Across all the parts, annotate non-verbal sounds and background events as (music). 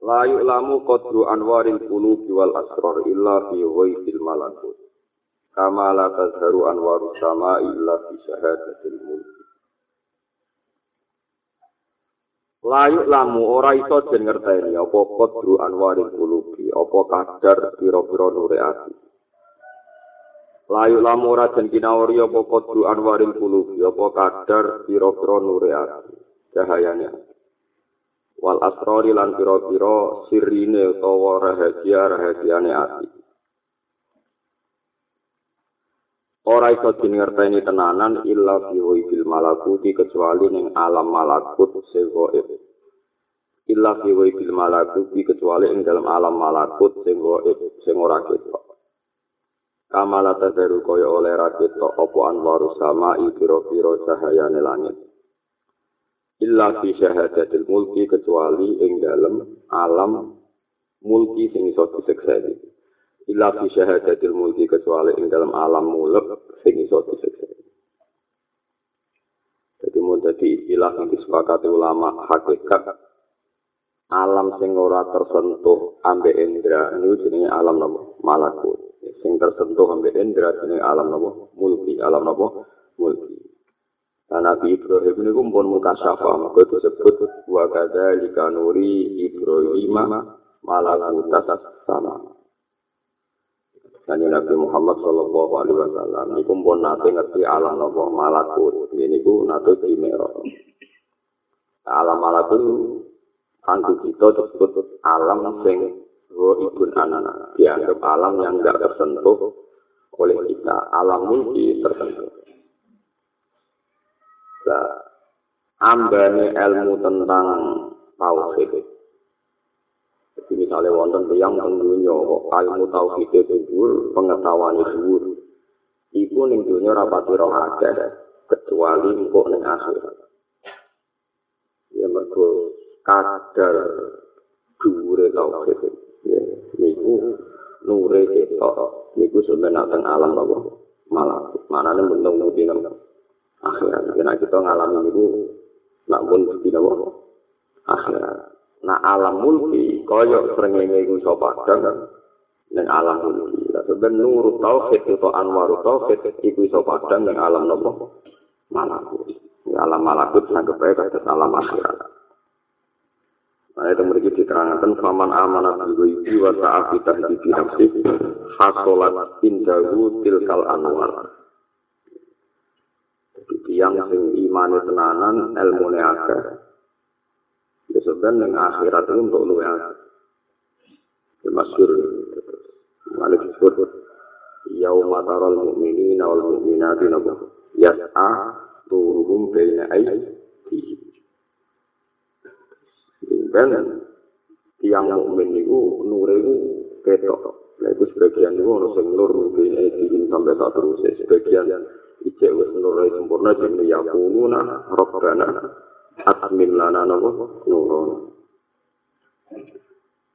La yu'lamu qadru anwaril qulubi wal asrar illa fi ghaibil malakut. Kama la tazharu anwaru sama illa fi syahadatil mulk. La yu'lamu ora iso den ngerteni apa qadru anwaril qulubi, apa kadar pira-pira nure ati. La yu'lamu ora den kinawari apa qadru anwaril qulubi, apa kadar pira-pira nure ati. Cahayane ati. Wal asrori lan pira-pira sirine utawa rahasia-rahasiane ati. Ora iso dingerteni tenanan illa fi bil malakuti kecuali ning alam malakut sing gaib. Illa fi bil malakuti kecuali ing dalam alam malakut sing gaib sing ora ketok. Kamala tazaru kaya oleh raketok apa anwaru sama pira-pira cahayane langit. Illa fi syahadatil mulki kecuali ing dalem alam mulki sing iso disekseni. Illa fi syahadatil mulki kecuali ing dalem alam mulk sing iso disekseni. Jadi mau jadi istilah yang disepakati ulama hakikat alam sing ora tersentuh ambek indra ini jenenge alam nopo malakut. Sing tersentuh ambek indra jenenge alam nopo mulki. Alam nopo mulki Nah, Nabi Ibrahim ini pun muka syafa, maka disebut wa kada lika nuri Ibrahim malakutas sama. Dan Nabi Muhammad Shallallahu Alaihi Wasallam ini pun nanti ngerti alam nopo malakut. Ini pun nanti dimero. Alam malakut angku kita disebut alam sing ibun anak dianggap alam yang tidak tersentuh oleh kita. Alam mulki tersentuh. Nah, ambane ilmu tentang tauhid. Jadi misalnya wonten tiang tentunya kok ilmu tauhid itu dhuwur, pengetahuan itu. Iku ning dunya rapati roh akeh kecuali engko ning akhirat. Ya mergo kadar dhuwure tauhid. Ya niku nure ketok niku sebenarnya teng alam apa malah manane bentuk mudi nang akhirat. Karena kita ngalami itu nak pun tidak apa akhirat. Nah alam mulki kaya srengenge iku iso padang kan ning alam mulki. Seben nurut tauhid itu anwaru tauhid iku iso padang ning alam nopo? Malakut. Ya, alam malakut sanggep ae kados alam akhirat. Nah, itu mereka diterangkan faman amanat bihi wa ta'afi tahdi nafsi hasolat indahu tilkal anwar. Yang sing imane tenanan ilmu ne akeh. Sebenarnya yang akhirat itu untuk luwe akeh. Ya masyur malik disebut yauma taral mu'minina wal mu'minati nabu yas'a turuhum baina aidi dan tiang mukmin itu nure itu ketok Nah itu sebagian itu harus ngelur mungkin sampai tak terus sebagian wis nurul sempurna jenenge yaquluna rabbana atmim lana napa nurun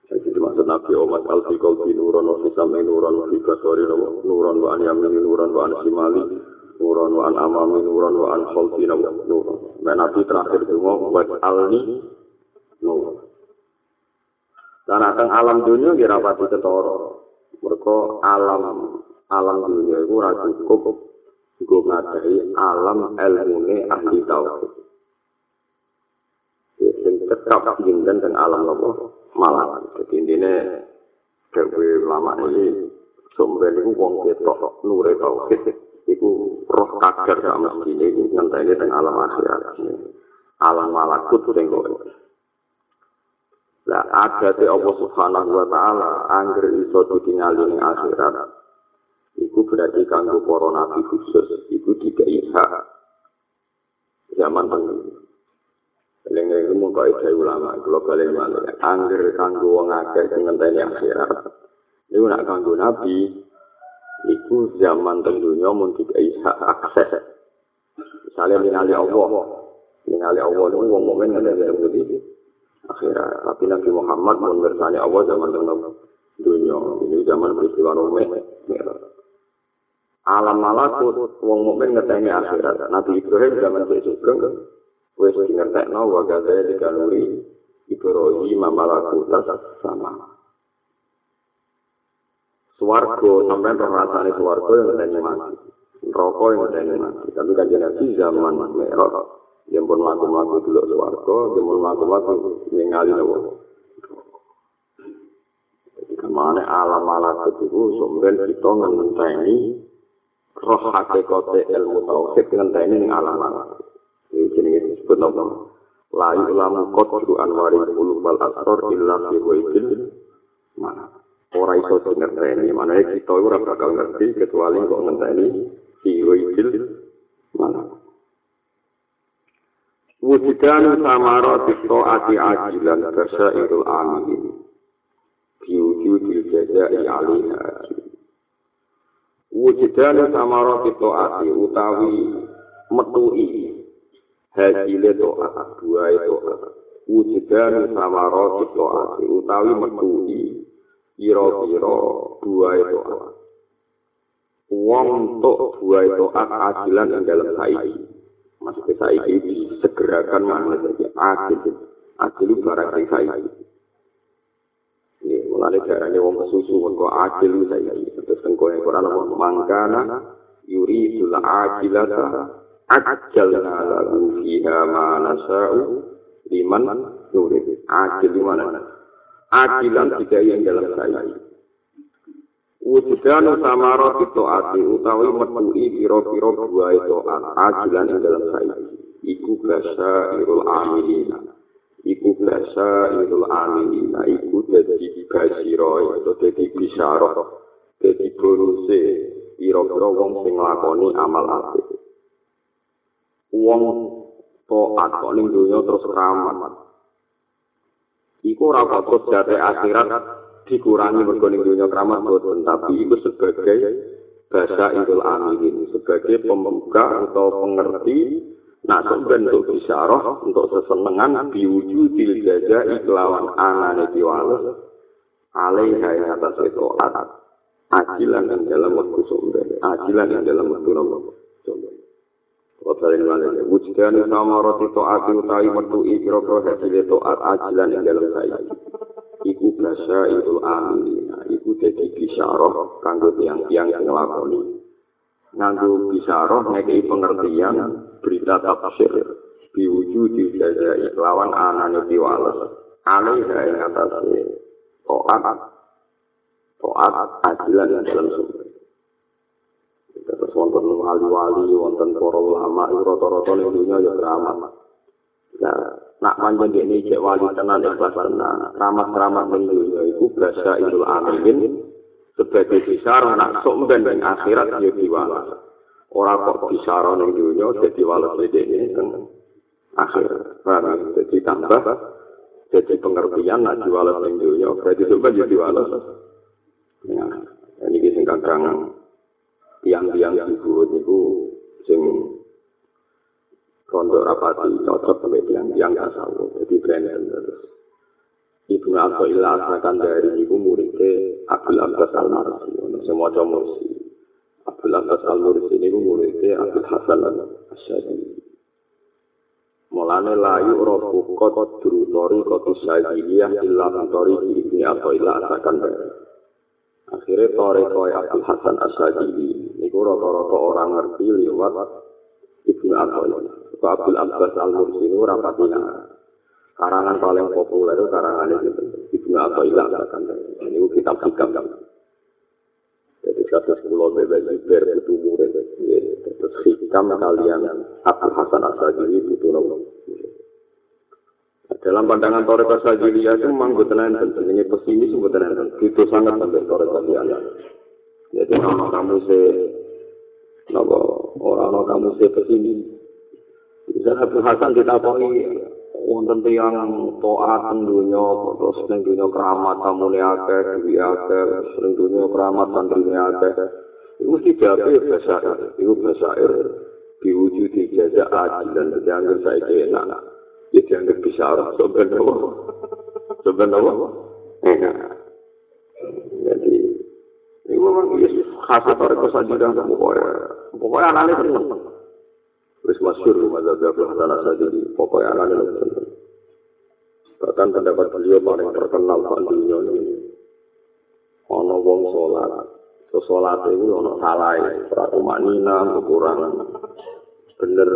Jadi dimaksud Nabi Muhammad al fi qalbi nurun wa fi sam'i nurun wa fi basari nurun wa an yamini nurun wa an shimali nurun wa an amami nurun wa an khalfi nurun. Nah, Nabi terakhir mau wa alni nurun. Dan akan alam dunia kira pati ketoro. Mereka alam alam dunia itu ora cukup Gue ngadai alam ilmune ahli tauhid. Sing tetap jindan dan alam apa malam. Jadi ini dewe lama ini sumber ini wong ketok nure tauhid. Iku roh kadar sama mesti ini ngenteni teng alam akhirat. Alam malakut sing kok. Lah ada te Allah Subhanahu wa taala angger iso ditingali ning akhirat. Iku berarti kanggo para nabi khusus. Iku dikai hak zaman pengen. Eling itu mau kau ulama, kalau balik mana? Angger kanggo wong akeh sing ngenteni akhirat. Iku nak kanggo nabi, iku zaman tentunya mun dikai hak akses. Misalnya ningali Allah, ningali Allah itu wong mukmin ngenteni tentu akhirat. Tapi Nabi Muhammad mun bersani Allah zaman tentunya dunia. Ini zaman peristiwa Nuh Alam malakut wong mukmin ngenteni akhirat. Nabi Ibrahim zaman besok wis ngertekno wa gaza dikanuri Ibrahim mamalaku tas sama. Suwargo sampai rasanya suwargo yang ngedani mati. Rokok yang ngedani mati. Tapi kan zaman Dia pun laku-laku dulu suwargo pun laku-laku ningali Jadi kemana alam-alam itu? Sumben kita ngenteni Roh hakikote ilmu tauhid Ngenteni alam-alam Ini jenis disebut nama. Lai ulama kodru anwari ulu wal asor illa fi wajil. Mana? Orang iso ngerti Mana kita ora bakal ngerti kecuali kok ngenteni fi wajil. Mana? Wujudan samara tisto ati ajilan kersa idul amin. Biwujudil jazai alihah. Wujudan samara tisto ati utawi metui hajile doa dua itu wujudan sama roti doa utawi metui iro iro dua itu uang tok dua itu ajilan yang dalam saiki. Maksudnya saiki disegerakan mana saja ajil ajil barang yang saiki. Ini mulai darahnya wong kesusu kok ajil saiki terus kau yang kurang mangkana yuri sulah ajilata ajalna lahu fiha ma nasa'u liman nurid. Ajil di mana? Ajilan tiga yang dalam saya. Wujudan sama roti to'ati utawi metui piro-piro dua itu ajilan yang dalam saya. Iku basa irul amilina. Iku basa irul amilina. Iku jadi basiro itu jadi bisaro jadi bonuse piro-piro wong sing lakoni amal apik wong taat kok ning donya terus keramat. Iku ora kok jate akhirat dikurangi mergo ning donya keramat boten, tapi iku sebagai bahasa Idul Amin sebagai pembuka atau pengerti Nah, bentuk bisyarah untuk sesenengan diwujud di jaja iklawan anane diwales alaiha yang atas itu adat ajilan yang dalam waktu sumber ajilan yang dalam waktu sumber Wasalin malih wujudan sama roti to'at utawi metu ikro pro hasil to'at ajilan yang dalam saya. Iku basa itu amin. Iku jadi bisaroh kanggo tiang-tiang yang ngelakoni. Nganggo bisaroh ngekei pengertian berita tafsir. Biwujud di jaja iklawan anane diwales. Alih yang atasnya to'at to'at ajilan yang dalam sumber. Terus wonten wali-wali, wonten para ulama, rata-rata ning dunya ya keramat. Nah, nak panjang ini cek wali tenan ikhlas tenan, keramat-keramat ning dunya iku basa idul amin sebagai bisaroh nak sok ben ning akhirat ya diwala. Ora kok bisaroh ning dunya dadi wala bedene teng akhir. Paham? Jadi tambah jadi pengertian nak diwala dunya, berarti sampeyan ya Ya, ini sing kadang tiang-tiang disebut itu sing rondo rapati cocok sampai tiang-tiang tasawuf jadi brand terus Ibnu Abdullah akan dari ibu muridnya Abdul Abbas Al Marsi untuk semua mursi. Abdul Abbas Al Mursi ini muridnya Abdul Hasan Al Asyadi Mulane layu rofu kot durutori kot usailiyah illa tori ibni Abdullah akan dari Akhirnya Toreko Abdul Hasan Asyadi Niku rata-rata orang ngerti lewat Ibnu Abdul Kok Abdul Abbas Al-Mursi ini rapatina Karangan paling populer itu karangan ini Ibnu Abdul Ini kitab hikam. Jadi kasus pulau bebas Iber itu murid Terus hikam kalian Abdul Hasan Asyadi itu nolong Dalam pandangan Toreka Sajiliya itu memang buatan enten. Ini pesimis buatan enten. Itu sangat sampai Toreka Sajiliya. Jadi nama kamu se, nama orang kamu se pesimis. Bisa Abu Hasan ditakoni, wonten tiyang taat teng donya terus ning donya keramat tamune akeh duwe akeh ning donya keramat santrine akeh iku mesti jabe bahasa iku air diwujudi jaza adil dan dianggap saiki enak ya dianggap bisa orang sebenarnya sebenarnya enak jadi ini memang khas atau kesajidan pokoknya. Pokoknya anaknya seneng. Wis masyhur mazhab Abu Hasan Asy'ari pokoknya anaknya seneng. Bahkan pendapat beliau paling terkenal di dunia ini. Ono wong sholat. Sholat itu ono salah peratu manina kekurangan. Bener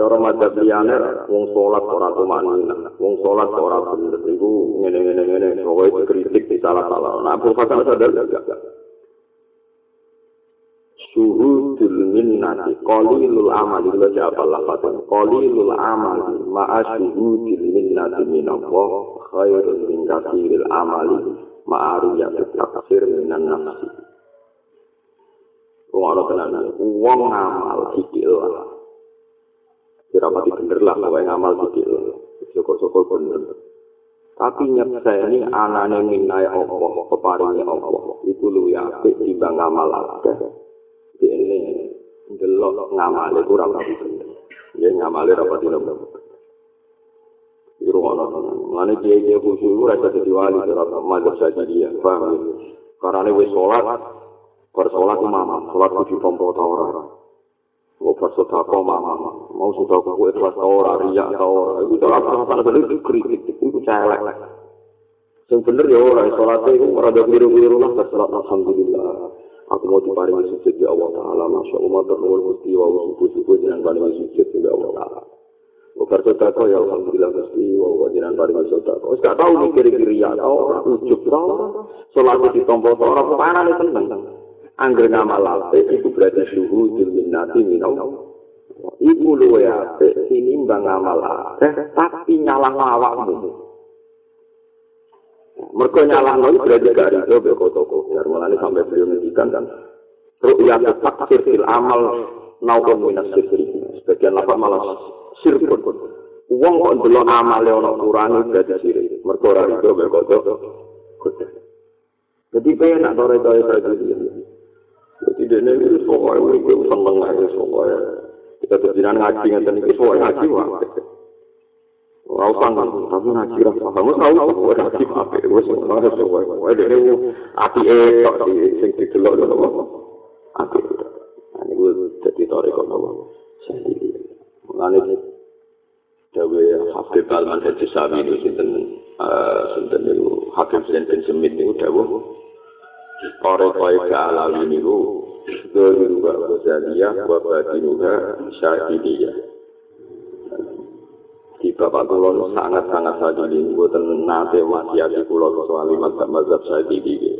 cara mazhab liyane wong salat ora tumanina, wong salat ora bener iku ngene-ngene ngene, pokoke kritik di salah-salah. Nah, Abu Hasan sadar gak? Suhudul minnati qalilul amali wa ja'al lafatan qalilul amali ma'a suhudil minnati minallah khairun min kathiril amali ma'a ruyatit taksir minan nafsi. Wong ana wong ngamal sikil kira mati bener lah kalau ngamal gitu syukur-syukur bener. Tapi nyep ini anaknya minai Allah keparingnya Allah. Itu lu ya. timbang ngamal akeh. Ini delok ngamal itu kurang rapi bener. Ya ngamal itu rapi bener. Di rumah nonton mana dia dia khusyuk itu rasa jadi wali dalam mazhab saja dia paham karena ini sholat bersolat mama sholat kudu tompo tawar Mau pasut apa mama, mau sudah aku ikhlas tau ora riak tau ora. Iku ora apa apa bener itu kritik itu celek. Sing bener ya ora salat iku ora ada biru-biru lah salat alhamdulillah. Aku mau diparingi sujud di Allah Ta'ala Masya Allah terlalu mesti wa subuh-subuh Jangan paling sujud di Allah Ta'ala Bukan sodako ya Alhamdulillah mesti wa jangan paling sodako Gak tau mikir-kiri ya tau Ujuk tau Sholat di tombol Orang panas ini tenang Angger ngamal apik iku berarti suhu diminati minau. Iku luwe apik sini mbang ngamal apik tapi nyalang awakmu. Mereka nyalang lagi berarti gak ada be toko. Biar mulanya sampai beliau ngendikan kan. Ru'yat taksir fil amal naukun minas sirri. Sebagian lapak malah sirpun. Uang kok ndelok amale ana kurangi berarti sirri. Mereka ora itu be toko. Jadi penak tore-tore saja. Jadi dene iki sokoe kuwi seneng ae sokoe. Kita berjalan ngaji ngeten iki sokoe ngaji wae. Ora usah tapi ngaji ra kamu tahu kok ngaji apa wis ora sokoe. Wae dene ati e tok di sing didelok lho. Ati. Ani kuwi dadi tore kok apa. Sendiri. Mulane Dawe Habib Alman Haji Sami itu sinten sinten itu Habib Sinten Semit itu dawe Ore koi ke niku Zohiru wa wazaliyah wa batinuha syahidiyah Di bapak kulon sangat-sangat sadili Buatan nate wasiati kulon soal mazhab mazhab sadili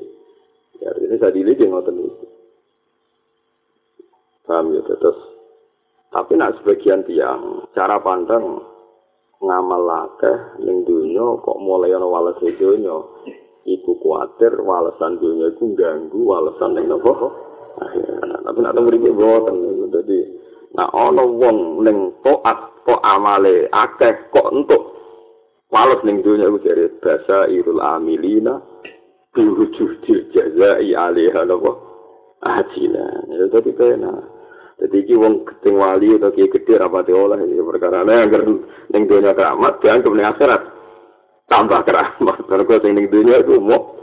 Ya ini sadili dia ngoten itu Paham ya terus Tapi nak sebagian tiang Cara pandang Ngamal lakeh Ning dunia kok mulai ana wales dunia iku kuatir walesan dunia iku ganggu walesan yang nopo tapi nak tunggu ini boten. Jadi nah ono wong neng toat kok amale akeh kok untuk wales neng dunia iku jadi bahasa irul amilina dil jazai alihah nopo ajina. Ya jadi pena jadi iki wong keting wali atau kiai gede rapati oleh ya perkara. Ini agar neng dunia keramat dianggap neng akhirat. Tambah keramat. Mereka sing ning dunia itu mau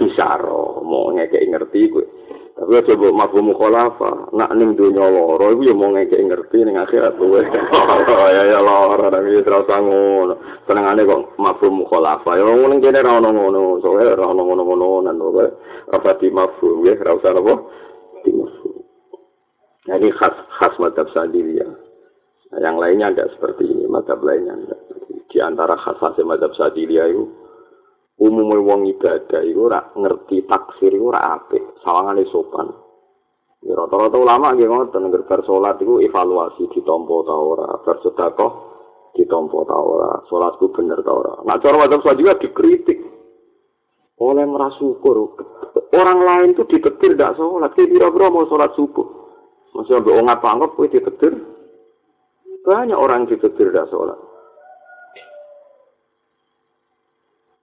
bisa mau ngekek ngerti gue. Tapi aja coba mampu mukhalafa, nak ning dunia loro, itu ya mau ngekek ngerti ning akhirat gue. (laughs) Oh ya ya loro, tapi ya terus ngono. Seneng kok mampu mukhalafa. Ya ngomong ning kene ra ono ngono, soalnya ra ono ngono-ngono nan gue. Apa di mampu gue, ra usah apa. Di mampu. Jadi khas khas madhab sendiri ya. Yang lainnya ada seperti ini, madhab lainnya enggak. Di antara khas khas madhab sadilia itu, umumnya wong ibadah itu ora ngerti taksir itu ora apik, sawangane sopan. Ya rata-rata ulama nggih ngoten ngger salat iku evaluasi ditampa ta ora, bar sedekah ditampa ta ora, salatku bener ta ora. Nah cara madhab sadilia dikritik. Oleh merasukur, orang lain tuh ditetir tidak sholat, kayak bira-bira mau sholat subuh. Masih ambil ongat pangkot, kue ditetir, Banyak orang yang ditetir dah sholat.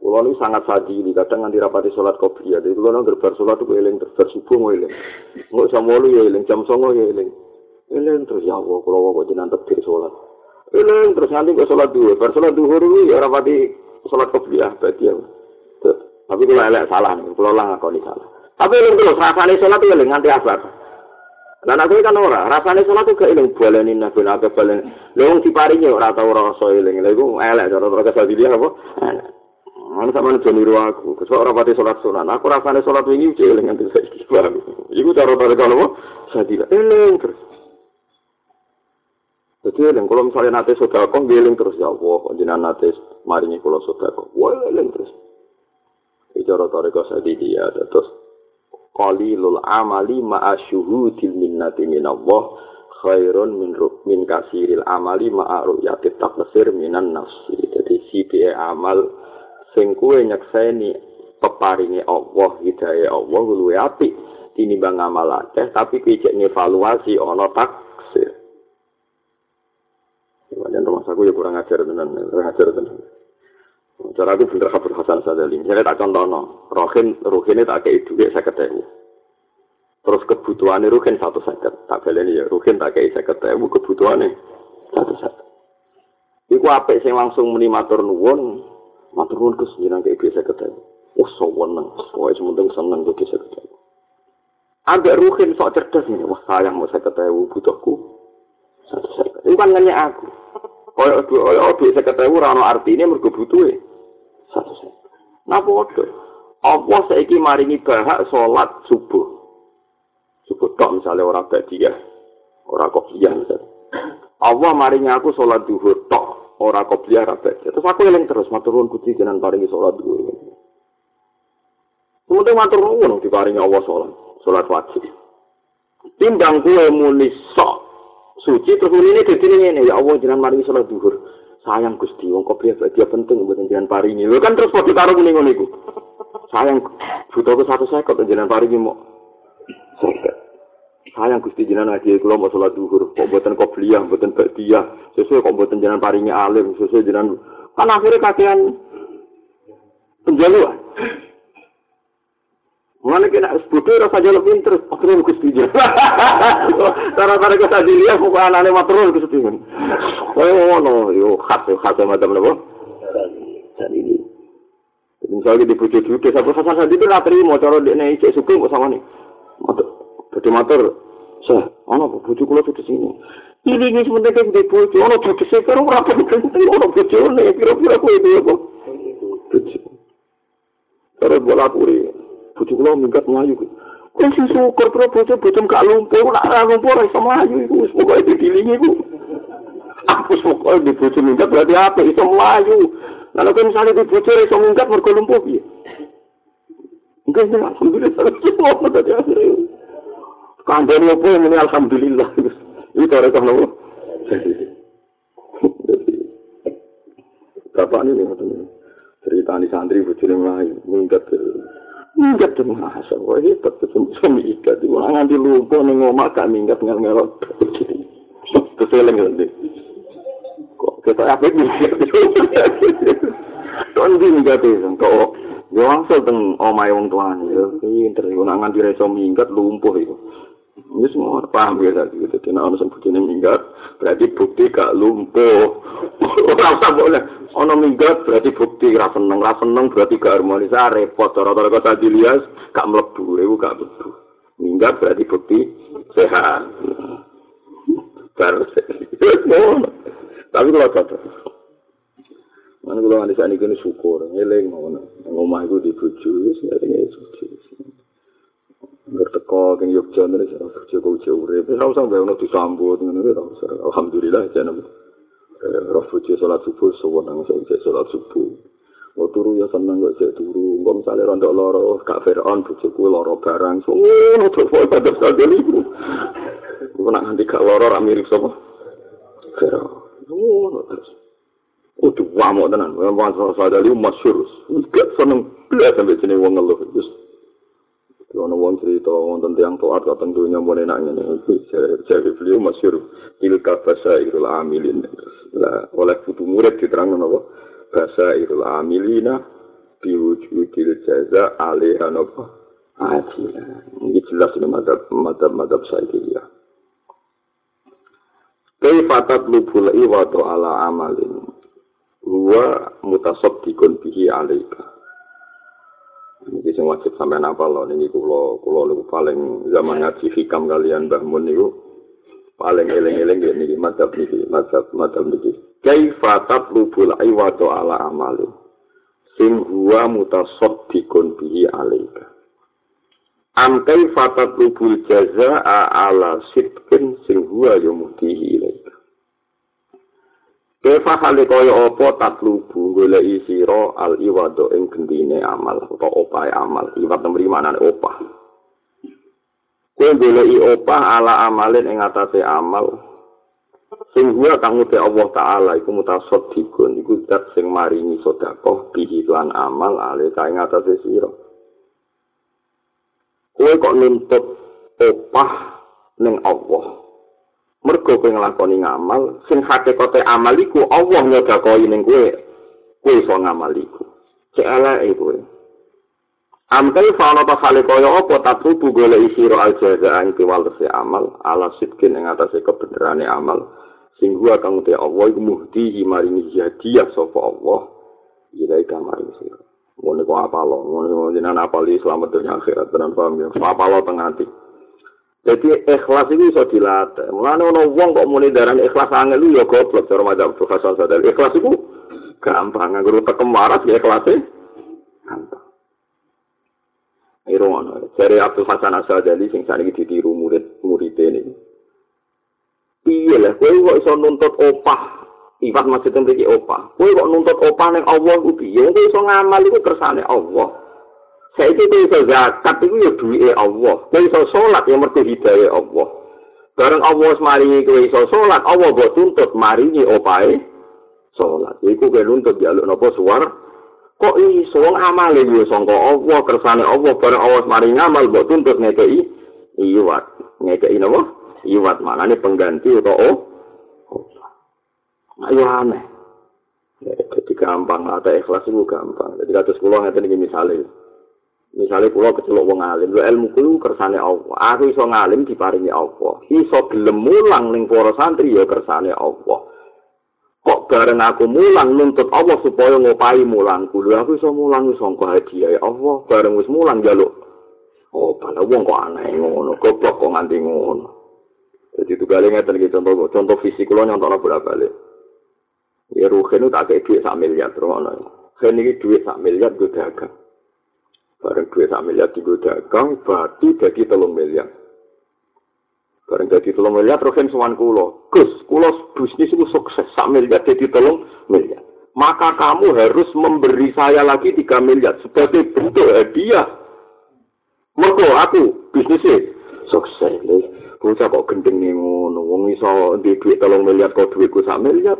Kulo ini sangat sadili, kadang nganti rapati sholat kopiah. Jadi kulo nang gerbar sholat itu eling terus subuh mau eling. Nggak jam walu ya eling, jam songo ya eling. Eling terus ya Allah, kulo kok jenang tektir sholat. Eling terus nganti ke sholat dua. Bar sholat duhur ini ya rapati sholat kopiah. Berarti ya. Tapi kulo elek salah, kulo lah ngakoni salah. Tapi eling terus, rasanya sholat itu eling nganti asar. Lah aku kan ora, rasane salat kok eling baleni nabi nabi balen. Lha wong diparingi ora tau rasa eling. Lha iku elek cara cara kesal dia apa? Ana sama nek niru aku, kesok ora pati salat sunan. Aku rasane salat wingi cek eling nganti saiki. Iku cara cara kalau apa? Sadila eling terus. Jadi eling kalau misalnya nate sedekah eling terus ya Allah, jenengan nate maringi kula sedekah. Wah eling terus. Iki cara cara kesal dia terus qalilul amali ma'a syuhudil minnati minallah khairun min min kasiril amali ma'a ru'yati taqsir minan nafsi. Jadi si amal sing kuwe nyekseni peparinge Allah hidayah Allah luwe apik tinimbang amal akeh tapi kuwi cek ngevaluasi ana taksir. Wajan rumah saku ya kurang ajar tenan, kurang ajar tenan. Cara aku bener kabur Hasan Sadali. Misalnya tak contoh no, Rohin, Rohin ini tak kayak duit saya ketemu. Terus kebutuhannya Rohin satu seket. Tak beli ya, Rohin tak kayak saya ketemu kebutuhannya satu seket. Iku apa sih langsung meni matur nuwun, matur nuwun ke sini kayak biasa ketemu. Oh, so weneng, pokoknya sementing seneng gue bisa ketemu. Ambek Rohin sok cerdas nih, wah sayang mau saya ketemu butuhku. Ini kan aku. Kaya kaya duit saya ketemu rano artinya mergo butuh satu set. Nah bodoh. Allah saiki maringi bahak sholat subuh. Subuh tok misalnya orang dia, orang kopiah misalnya. Allah maringi aku sholat duhur tok, orang kopiah rapat. Terus aku eling terus maturun kuti jenengan paringi sholat duhur. Kemudian matur nuwun diparingi Allah sholat, sholat wajib. Timbang gue muni sok suci terus ini dadi ngene ya Allah jenengan maringi sholat duhur. sayang Gusti wong kok dia penting buat jenengan paringi lho kan terus padha karo ngene ngono iku sayang butuh ke satu sekot jenengan paringi mau sayang Gusti jenengan lagi kula mau salat duhur kok mboten qobliyah mboten ba'diyah sesuai kok mboten jenengan paringi alim sesuai jenengan kan akhirnya kakean penjaluan Mulane kena seputu rasa jalan pinter, patrol Gusti dia. (laughs) Cara-cara kita dilihat kok anane patrol Gusti. Oh no, yo khas khas macam apa? Jadi ini. Misalnya di pucuk juga, saya profesor saya itu nggak terima cara dia nih cek suku kok sama nih. Jadi motor, saya, ono pucuk kulo sudah sini. Ini ini sebenarnya di pucuk, ono pucuk saya kan orang penting, ono pucuk nih, kira-kira aku itu apa? Pucuk. Terus bola kuri, bojo kula minggat kuwi. Kuwi sing syukur pro bojo bojo gak lumpuh, ora lumpuh ora iso mlayu iku wis pokoke didilingi iku. Aku syukur di bojo minggat berarti apa iso mlayu. Lalu kalau misalnya di bojo iso minggat mergo lumpuh piye? Enggak, enggak, alhamdulillah, (laughs) apa yang ini? Alhamdulillah. (laughs) Ini cara kau nopo. Bapak ini cerita di santri bujurnya melayu, minggat minggat tuh masa wah hebat tuh sama minggat orang nanti lupa nih ngomong gak minggat (laughs) terus eling nanti kok kita apa minggat tuh nanti minggat kok gue langsung teng omai wong tuan ya pinter nangan di reso minggat lumpuh itu ini semua paham ya tadi gitu kena orang sebutnya minggat berarti bukti gak lumpuh. (laughs) Orang usah boleh ono minggat berarti bukti ra seneng. Ra seneng berarti gak harmonis. Ah repot cara-cara kata dilias gak mlebu iku gak mlebu. Minggat berarti bukti sehat. Baru (laughs) tapi kalau cocok Mana kalau saat ini syukur, ngeleng mau ngomah itu dibujuk, sebenarnya suci. Berteko keng Yogyakarta saya bujuk kau jauh urip, saya usah bayar disambut, alhamdulillah jangan. roh bojo salat subuh sewenang sing salat subuh Mau turu ya seneng kok cek turu. Mau misalnya rontok loro, kak Fir'aun bujuku loro barang. Ngono tuh, pokoknya pada saja ibu. Gue nak nanti kak loro, rak mirip sama. Fir'aun. Ngono terus. Udah wamuk tenan. Saja ibu masyur. Gak seneng. Bila sampai sini wong ngeluh. Terus. Ono wong cerita wonten tiyang taat kateng donya mulai ngene iki jare beliau masyhur ilka basairul amilin. Lah oleh putu murid diterang napa? Basairul amilina biwujudil jaza alaiha napa? Ajila. Ini jelas ini madhab, madhab, madhab saya ya. Kaifatat lubul iwadu ala amalin. Huwa mutasobdikun bihi alaika. Ini sing wajib sampai napa loh. Ini kulo niku paling zaman ngaji hikam kalian Mbah Mun niku paling eling-eling ya niki madzhab niki madzhab madzhab niki. Kaifa tatlubul iwadu ala amalin. Sing huwa mutasaddiqun bihi alaika. Am kaifa tatlubul jazaa ala sidqin sing huwa yumtihi ilaika. Kefa hale kaya apa tatlubu goleki sira al iwado ing gendine amal utawa opahe amal. Iwat nemri manane opah. Kowe goleki opah ala amalin ing atase amal. Sing gua kang uti Allah taala iku mutasod dikun iku zat sing maringi sedekah bihi lan amal ale kae ing atase sira. Kowe kok nuntut opah ning Allah. Mergo kowe nglakoni ngamal sing hakikate amal iku Allah nyedakoi ning kowe kowe iso ngamal iku. Cek eleke kowe. Amkai fauna ta khali kaya apa? Tatubu gole isiro al jaza ing piwalese amal ala sitkin ing atase kebenerane amal. Sing gua kang te Allah iku muhdi maringi hadiah sapa Allah. Ilai kamaring sira. Ngono kok apa lo jenengan apa li selamat dunia akhirat tenan paham ya? Apa lo tengah Jadi ikhlas itu bisa dilatih. Mulanya ada orang kok mulai darah ikhlas angin itu ya goblok. Cara macam itu khasal sadar. Ikhlas itu gampang. Nggak tekem waras ya ikhlasnya gampang. Ini rumah. Jadi Abdul Hasan Asadali sing sana ditiru murid murid ini. Iya lah, kowe kok iso nuntut opah. Iwat maksudnya memiliki opah. Kowe kok nuntut opah yang Allah piye? Kowe iso ngamal iku kersane Allah. Saiki kowe iso zakat iku ya duwike Allah. Kowe iso salat ya mergo hidayah Allah. Bareng Allah wis maringi kowe iso salat, Allah mbok tuntut maringi opae salat. Iku kowe nuntut jaluk napa suwar? Kok iso wong amale yo sangka Allah kersane Allah bareng Allah wis maringi amal mbok tuntut ngekeki iwat. Ngekeki napa? Iwat manane pengganti utawa. Ayo aneh. Jadi gampang, ada ikhlas itu gampang. Jadi kata sekolah ngerti ini misalnya. Misalnya pulau kecelok wong alim, lu ilmu kulo kersane Allah. Aku iso ngalim diparingi Allah. Iso gelem mulang ning para santri ya kersane Allah. Kok bareng aku mulang nuntut Allah supaya ngopai mulang kulo. Aku iso mulang sangka hadiah Allah. Bareng wis mulang jaluk. Oh, pada wong kok aneh ngono. Goblok kok nganti ngono. Jadi itu ngeten iki contoh contoh fisik kulo nyontokno bolak-balik. Ya ruhen tak kayak duit sak miliar terus iki duit sak miliar gue dagang. Bareng duit sak miliar tinggal dagang, batu jadi telung miliar. Bareng jadi telung miliar, terus yang semuanya kulo. Gus, kulo bisnis itu sukses, sak miliar jadi telung miliar. Maka kamu harus memberi saya lagi tiga miliar sebagai bentuk hadiah. Mergo aku bisnisnya sukses. Bocah kok gendeng nih ngono, wong iso di duit telung miliar kok duitku sak miliar.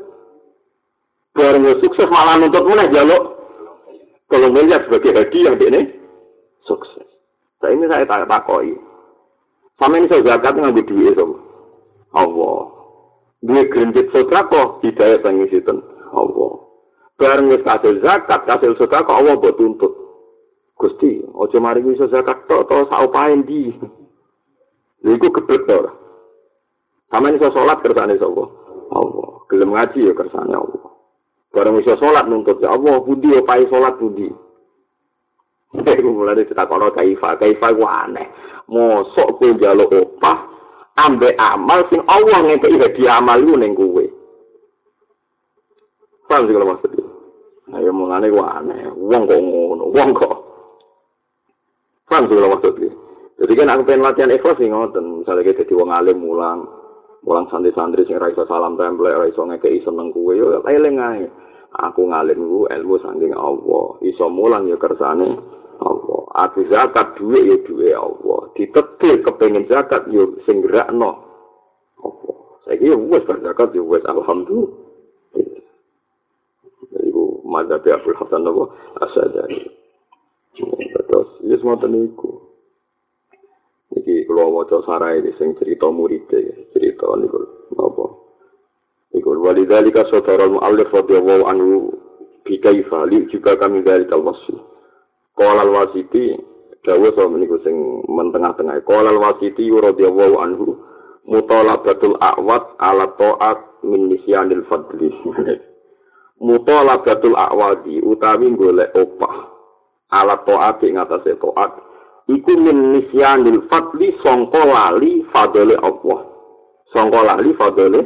Bareng sukses malah nuntut mulai jaluk telung miliar sebagai hadiah ini. Sukses. Saya ini saya tak takoi. Sama ini saya zakat ngambil duit itu. Allah. Dua gerinjit sodako, hidayah sang isitan. Allah. Barang wis kasil zakat, kasil sodako, Allah buat tuntut. Gusti, ojo mari bisa zakat to, to saupain di. Iku gebet to. Sama ini saya sholat kersane sapa? Allah. Gelem ngaji ya kersane Allah. Barang bisa sholat nuntut ya Allah, budi opai sholat budi. Iku mulane ditakono kaifa, kaifa ku aneh. Mosok kowe njaluk opah ambek amal sing Allah ngekeki hadiah amal iku ning kowe. Paham sih kalau maksudnya? Ayo mulane ku aneh. Wong kok ngono, wong kok. Paham sih kalau maksudnya? Jadi kan aku pengen latihan ikhlas sih ngoten. Misalnya kita jadi wong alim mulang, mulang santri-santri sing ra iso salam tempel, ra iso ngekeki seneng kowe, yo eling ae. Aku ngalim ku ilmu saking Allah. Iso mulang ya kersane Allah. Aku zakat duwe ya duwe Allah. Ditetir kepengen zakat ya sing gerakno Allah. Saiki ya wis zakat ya wis alhamdulillah. Iku madzhab Abdul Hasan apa? Asadari. Terus, ya semua iku. kula waca sarai sing cerita murid cerita niku apa iku walidalika satara al-muallif radhiyallahu anhu bi kaifa li juga kami dari kalwasi qala al-wasiti dawa so niku sing mentengah-tengah qala al-wasiti radhiyallahu anhu mutalabatul a'wad ala ta'at min nisyanil fadli (laughs) mutalabatul a'wadi utawi golek opah ala ta'at ing atase ta'at iku min nisyanil fadli sangka lali fadole Allah. Sangka lali fadole.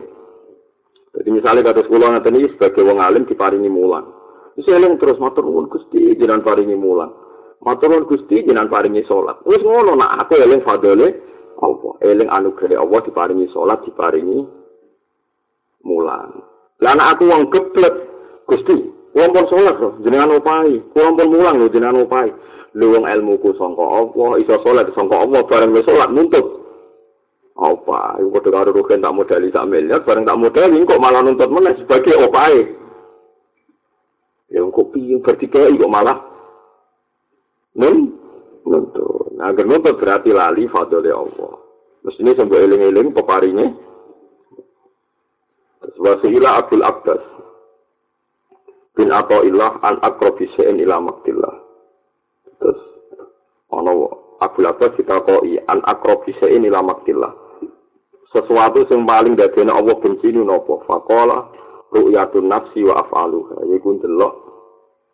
Jadi misalnya kata sekolah nanti sebagai wong alim diparingi mulan. Terus eling terus matur nuwun Gusti jenengan paringi mulan. Matur nuwun Gusti jenengan paringi salat. Wis ngono nak aku eling fadole Allah. Eling anugerah Allah diparingi salat, diparingi mulan. Lah aku wong geblek Gusti, wong pun salat loh, jenengan opahi. Wong pun mulang lho jenengan opahi. luwung ilmuku sangka Allah, iso salat sangka Allah bareng wis salat nuntut. Apa? Iku padha karo rugen tak modali sak miliar, bareng tak modali kok malah nuntut meneh sebagai opae. Ya kok piye berarti kok malah nun nuntut. Nah, nuntut berarti lali fadole Allah. Mestinya sampai eling-eling peparingnya. Wasilah Abdul Abbas bin Atta'illah an akrobi se'en ila maktillah. terus ana Abu Abbas ditakoi an akrobi ini lamaktillah sesuatu yang paling dadene Allah benci ini nopo fakola ru'yatun nafsi wa af'aluha iku ndelok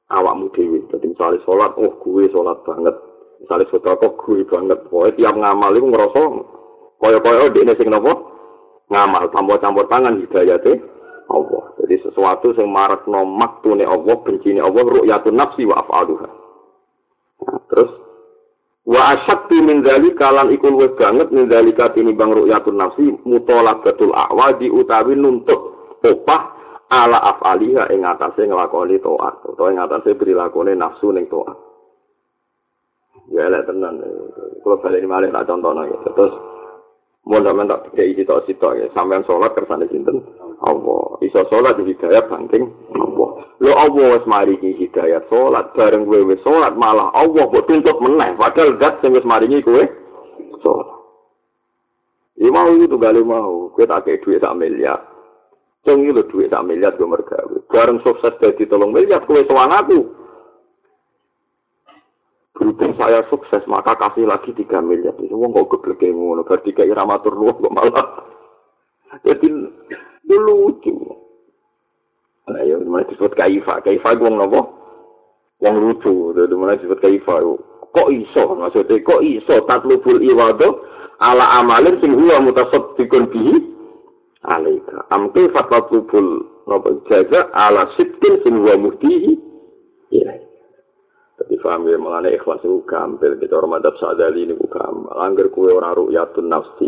awakmu dhewe. Dadi misale salat oh gue salat banget. Misale sedekah gue banget. Pokoke tiap ngamal iku ngrasa kaya-kaya dekne sing nopo ngamal campur-campur tangan hidayate Allah. Jadi sesuatu yang marakno maktune Allah bencine Allah ru'yatun nafsi wa af'aluha terus wa asyaddu min dzalika lan iku luwih banget min dzalika tinimbang ru'yatun nafsi mutalabatul a'wadi utawi nuntut opah ala afaliha ing atase nglakoni taat utawa ing atase prilakune nafsu ning taat ya lek tenan kalau balik malih tak contohno terus Mau sampean tak dikei cita cita ya, sampean sholat kersane sinten? Allah. Iso sholat di hidayah banting Allah. Lo Allah wis maringi hidayah sholat bareng kowe wis sholat malah Allah kok tuntut meneh padahal gat sing wis maringi kowe sholat. Ya mau itu gale mau, kowe tak kei duit sak miliar. Cung iki lho duit sak miliar gue mergawe. Bareng sukses dadi tolong miliar kowe sowan aku. berhubung saya sukses maka kasih lagi tiga miliar itu wong kok geblek ngono berarti kayak ramatur lu kok malah. Jadi itu lucu. Nah ya mana disebut kaifa. Kaifa wong nopo wong lucu. Jadi mana disebut kaifa kok iso? Maksudnya kok iso tatlubul iwado ala amalin sing huwa mutasaddiqun bihi alaika amke fatlubul nopo jaga ala sitkin sing huwa muhtihi iya Jadi paham ya, mengenai ikhlas itu gampil. Kita orang madhab sadali ini bukan gampil. Angger kue orang ru'yatun nafsi.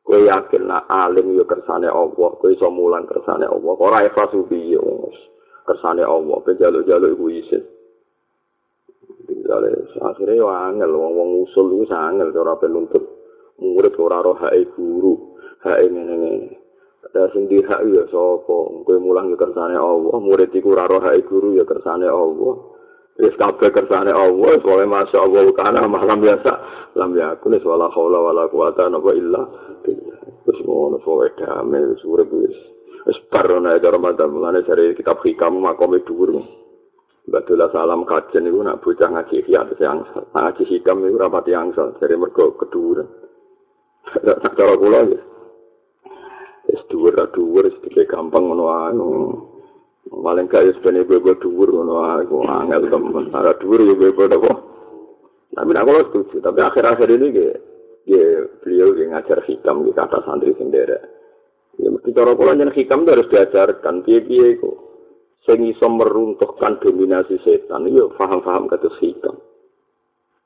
Kue yakin nak alim ya kersane Allah. Kue iso mulan kersane Allah. Orang ikhlas itu biyo. Kersane Allah. Kue jaluk-jaluk itu isin. Akhirnya ya angel. Wong-wong usul itu sangel. Orang penuntut. Murid orang roh hai guru. Hai ini-ini. Ada sendiri hak ya sopo. Kue mulang ya kersane Allah. Murid itu orang roh guru ya kersane Allah. Wis kabeh kersane Allah, soalnya masya Allah kana malam biasa. Lam yakun wala haula wala quwata illa billah. Wis ngono soalnya damai wis urip wis. Wis parona ada Ramadan mulane dari kitab hikam makome dhuwur. Betul salam kajen iku nak bocah ngaji ya yang ngaji hikam iku rapati angsal dari mergo keduren. (laughs) Cara kula ya. Wis dhuwur dhuwur sedikit gampang ngono ae. paling gak wis ben ibu dhuwur ngono aku angel temen. Ara dhuwur yo ibu apa? Tapi aku lo setuju tapi akhir-akhir ini ge ge beliau ge ngajar hikam di kata santri sendiri ya mesti cara kula yen hikam itu harus diajarkan piye-piye iku. Sing iso meruntuhkan dominasi setan yo paham-paham kata hikam.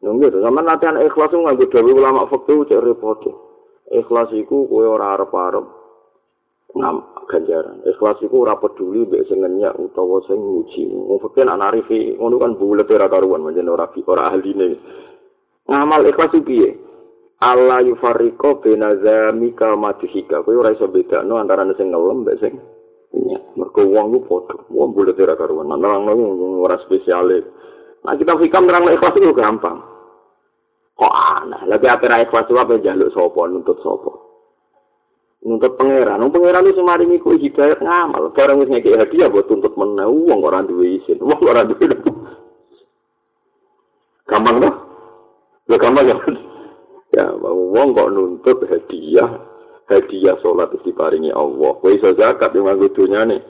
Nunggu itu, sama latihan ikhlas itu nganggo dawe ulama faktu cek repot. Ikhlas itu kue ora arep-arep ngam ganjaran. Ikhlas iku ora peduli mbek sing ngenyak utawa sing nguji. Wong fakir anak arifi ngono kan bulet ora karuan menjen ora ora ahline. Ngamal ikhlas iki piye? Allah yufarriqo bena zamika madhika. Kowe ora iso bedakno antara sing ngelem mbek sing ngenyak. Mergo wong ku padha. Wong bulet ora karuan. Nang ora spesiale. Nah kita hikam terang ikhlas itu gampang. Kok aneh. Lagi akhir ikhlas apa jaluk sopo, nuntut sopo. Nuntut pangeran. Nung pangeran itu semarin iku hidayat ngamal. Barang wis ngekik hadiah buat tuntut meneh. Uang orang duwe izin. Uang orang duwe Gampang dah. Ya gampang ya. Ya, uang kok nuntut hadiah. Hadiah sholat itu diparingi Allah. Kau iso zakat yang nganggo dunia nih.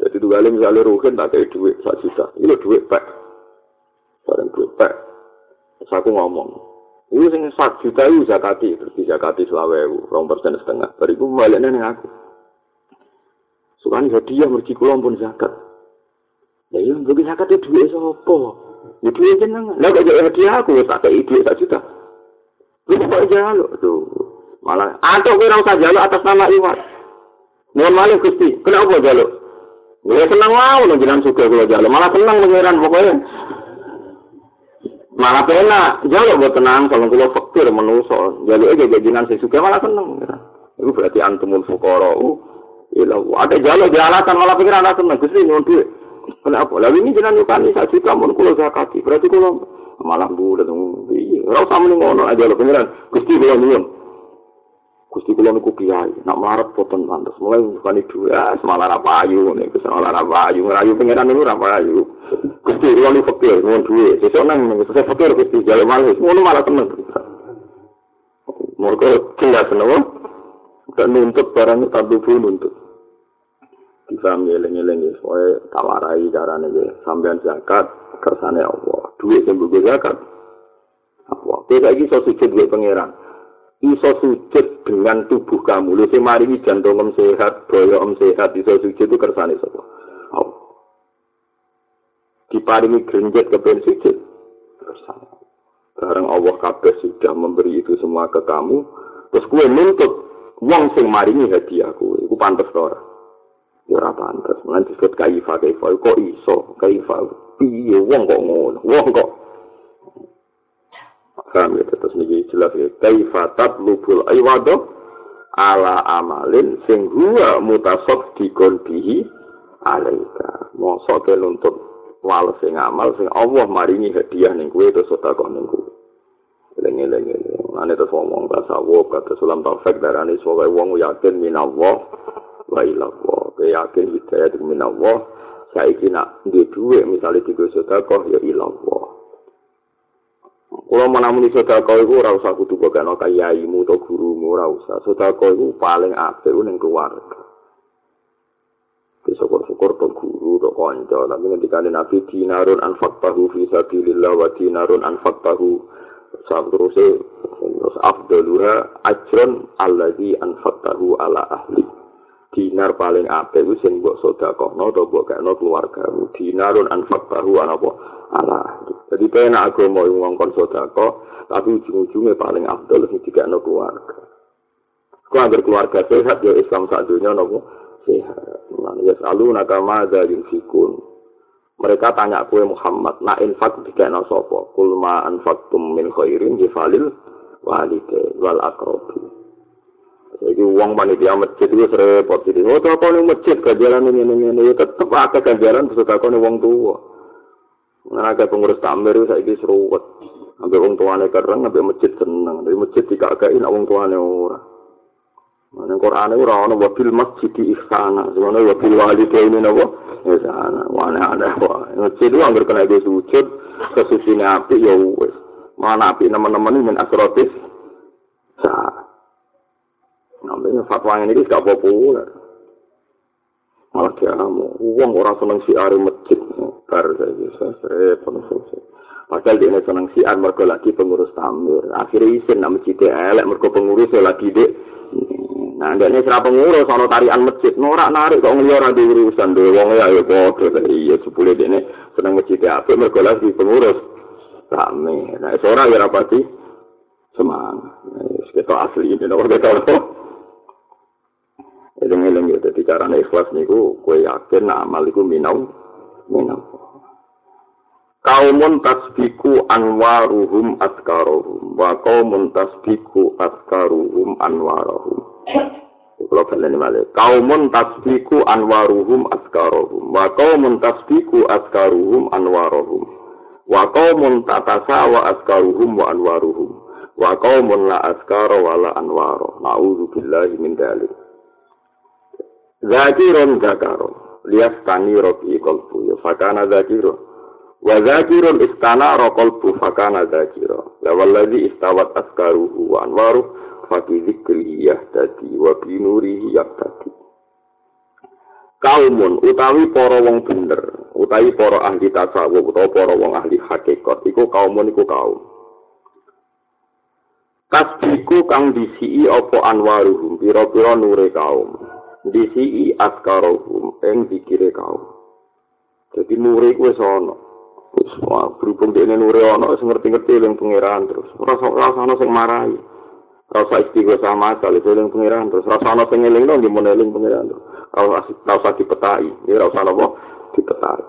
Jadi dua kali misalnya rugen tak kayak duit satu juta. Ini duit pak. Barang duit pak. Terus aku ngomong. Ini sing satu juta itu zakati. Di zakati selawe rong persen setengah. Bariku baliknya nih aku. Sukani hadiah mergi kulon pun zakat. Ya iya, bagi zakat itu duit sopo. Ya duit jeneng. Lah kok jadi hadiah aku, tak kayak duit satu juta. Lu kok jaluk tuh. Malah, atau kira usah jaluk atas nama iwat. Mohon malah Gusti, kenapa jaluk? Gue senang mau lo jalan suka gue jalan, malah tenang pengiran pokoknya. Malah pena, jalur buat tenang kalau gue fakir menuso, jalur aja gajian saya suka malah tenang. Itu berarti antumul fukoro. Ilah, ada jalur di alasan malah pikiran ada tenang, gusti nyuwun duit. Kenapa? Lalu ini jangan nyukani saya suka kulo zakati. Berarti kulo malah bulat. Iya, rasa mending ngono aja lo pengiran. Gusti kulo nyuwun. Gusti kula niku kiai, nak melarat boten pantes. Mulai bukan itu ya, semalar apa ayu nih, semalar apa ayu, ngerayu pengiran dulu apa ayu. Gusti kula niku fakir, nuwun duwe. Sesuk nang saya fakir Gusti jalan malah, ngono malah temen. Mereka jelas nopo, dan nuntut barang tak pun nuntut. Difaham ngeleng-ngeleng ya, soalnya tawarai caranya ya, sampean zakat, kersane Allah. Duit yang zakat. Apa? Tidak lagi so sujud duit pengiran. Iso sujud dengan tubuh kamu. Lu sing maringi jantung om sehat, boyo om sehat, iso sujud itu kersane sapa? Allah. Diparingi grenjet ke ben sujud. Kersane. Bareng Allah kabeh sudah memberi itu semua ke kamu, terus kue nuntut wong sing maringi hadiah kue, iku pantes to ora? Ya ora pantes. Mulane disebut kaifa kaifa kok iso kaifa piye wong kok ngono? Wong kok Paham ya, terus ini jelas ya. Kaifa tatlubul aywado ala amalin sing huwa mutasok dikon bihi alaika. Mosok ke nuntut wales sing amal sing Allah maringi hadiah ning kuwe terus sedekah ning kuwe. Lengi-lengi. Ane terus ngomong tasawuf kata sulam taufik darani sebagai wong yakin minallah wa ilallah. Yakin hidayah minallah. Saiki nak di duwe misalnya tiga sedekah ya ilallah. Kulo menamuni sedekah iku ora usah kudu kok ana kayayimu utawa gurumu ora usah. Sedekah iku paling apik ning keluarga. Ki syukur-syukur to guru to kanca, tapi ngendika Nabi dinarun anfaqtahu fi sabilillah wa dinarun anfaqtahu sabruse terus afdaluha ajrun alladzi anfaqtahu ala ahli. Dinar paling apik wis sing mbok sedekahno to mbok kene keluargamu. Dinarun anfaqtahu ana apa? ala. Jadi pengen aku mau ngongkon sodako tapi ujung-ujungnya paling abdul ini juga no keluarga. Kalau agar keluarga sehat ya Islam saat dunia no sehat. Ya selalu nakama ada fikun mereka tanya kue Muhammad na infak tiga no sopo kulma anfaktum min khairin jifalil walide wal akrobi jadi uang panitia masjid itu serempot jadi oh apa nih masjid kajaran ini ini ini tetap ada kajaran aku nih uang tua Nggak pengurus tamir saya seruwet. Sampai orang tuanya keren, sampai masjid seneng. Dari masjid dikakain, orang tuanya ora. Nah, Quran itu orang wabil masjid di ikhsana. Sebenarnya wabil wali ke ini nabo. Ikhsana. Wana ada. Masjid itu anggar kena sujud. Kesusinya api ya wes. Mana api teman-teman ini min asrotis. Sah. Namanya fatwa ini gak populer. malah dia mau uang orang seneng si ari masjid. Bar saya saya padahal dia seneng si ari mereka lagi pengurus tamir. Akhirnya isin nama masjid elek mereka pengurus lagi dek nah dia ini pengurus soal tarian masjid. Norak narik kok ngeliat di urusan deh uang ya ya bodoh iya sepuluh dia seneng masjid apa mereka lagi pengurus tamir. Nah seorang ya rapati semangat. Kita asli ini nomor kita Eling-eling ya, jadi caranya ikhlas niku, kue yakin amal iku minau, minau. Kaumun tasbiku anwaruhum askarohum, wa kaumun tasbiku askaruhum anwarohum. Kalau kalian ini kaumun tasbiku anwaruhum askarohum, wa kaumun tasbiku askaruhum anwarohum. Wa qaumun tatasa wa askaruhum wa anwaruhum. Wa qaumun la askara wa la anwara. Na'udzu billahi min dzalik. Zakirun zakaro. Lias tani robi kolbu. Ya fakana zakiro. Wa zakirun istana rokolbu fakana zakiro. La walladhi istawat askaruhu wa anwaruh. Fati zikrihi yahtadi wa binurihi yahtadi. Kaumun utawi para wong bener, utawi para ahli tasawuf utawa para wong ahli hakikat iku kaumun iku kaum. Tasbiku kang disii apa anwaruhum pira-pira nure kaum. Disii askarohum ing dikire kaum. Jadi nure kuwi ana. Wis berhubung dene nure ana wis ngerti-ngerti ling pangeran terus. Rasa ana sing marahi. rasa istighfar sama kali seling pengiran terus rasa ana sing eling nang dimene eling pengiran terus rasa rasa dipetai ini rasa apa dipetai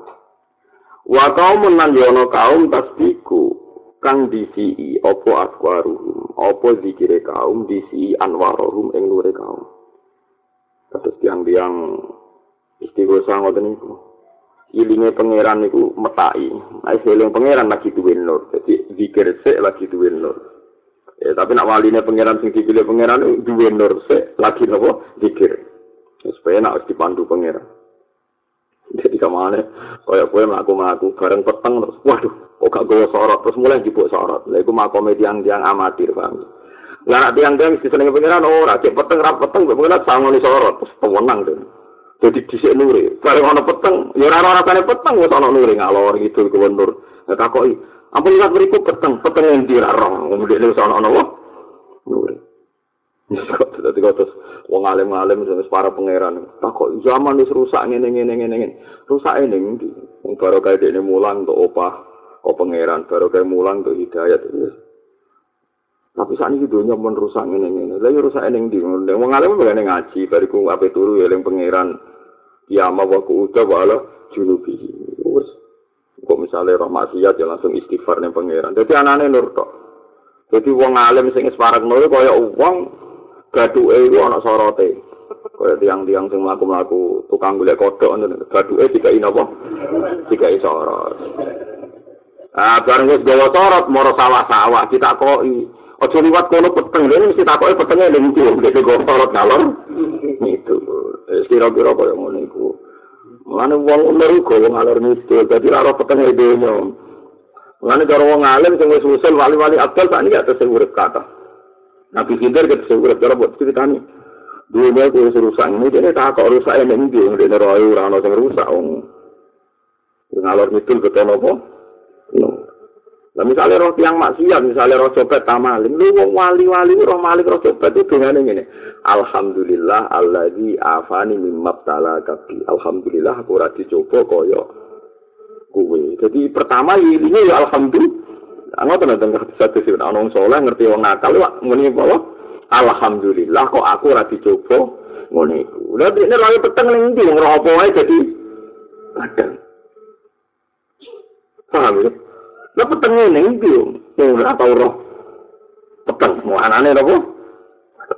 wa kaum nan yono kaum tasbiku kang disi opo aswaruhum opo zikire kaum disi anwaruhum ing nure kaum terus tiang-tiang istighfar ngoten niku ilinge pangeran niku metai nek eling pangeran lagi duwe nur dadi zikir sik lagi duwe nur Ya, tapi nak waline pangeran sing dipilih pangeran duwe nur se lagi nopo dikir. Ya, supaya nak dipandu pangeran. Jadi kemana? Kaya kue melaku melaku bareng peteng terus, waduh, kok gak gue sorot terus mulai jibuk sorot. Lalu aku makom tiang tiang amatir paham. Lah nak tiang tiang di sana pangeran oh rakyat peteng rap peteng, pangeran sama nih sorot terus pemenang tuh. Jadi di sini nuri, bareng ono peteng, ya orang orang peteng, gue sana nuri ngalor gitu gubernur. Nah takoi, Ampun lihat beriku peteng, peteng yang dirarong. Kemudian ini sana ana wah. Nuri. (laughs) Dadi kok terus wong alim-alim sing para pangeran. Tak kok zaman wis rusak ngene ngene ngene ngene. Rusak ini ndi? Wong baru kaya dene mulang untuk opah kok pangeran, baru kaya mulang untuk hidayat. Tapi saat ini dunia pun rusak ngene ngene. Lah rusak ini ndi? Wong alim begane ngaji, bariku ape turu ya eling pangeran. Kiamah wa ku ucap wala junubi. Kok misalnya roh maksiat ya langsung istighfar ning pangeran. Jadi anane nur tok. Jadi wong alim sing parek nur kaya wong gaduke iku ana sorote. Kaya tiang-tiang sing mlaku-mlaku tukang golek kodhok ngono. Gaduke dikai napa? Dikai sorot. Ah, bareng wis gawa sorot moro sawah-sawah kita koi. Ojo liwat kono peteng, ini mesti takoke petenge ning ndi, nek gawa sorot ngalor. Itu. Kira-kira kaya ngono iku. Mulane wong umur iku wong alur ngidul, dadi ora peteng e donya. Mulane karo wong alim sing wis usul wali-wali abdal niki atus sing urip kata. Nabi ket sing urip karo buat ceritane. Dunia ku wis rusak, ini dia tak kok rusak yang ini dia, dia neroy orang sing rusak wong. Ngalor ngidul betul apa? No. Lah misalnya roh tiang maksiat, misalnya roh copet tamaling, lu wong wali-wali roh malik roh copet itu dengan ini. Alhamdulillah alladzi afani mimma tala kabi. Alhamdulillah aku ora dicoba kaya kuwe. Jadi pertama ini ya alhamdulillah. Ngoten to ngerti satu sih ana wong saleh ngerti wong nakal wak muni apa? Alhamdulillah kok aku ora dicoba ngene iku. Lah nek lagi peteng ning ndi wong roh apa wae dadi padang. Paham ya? Lah peteng ning ndi wong ora tau roh. Peteng anane apa?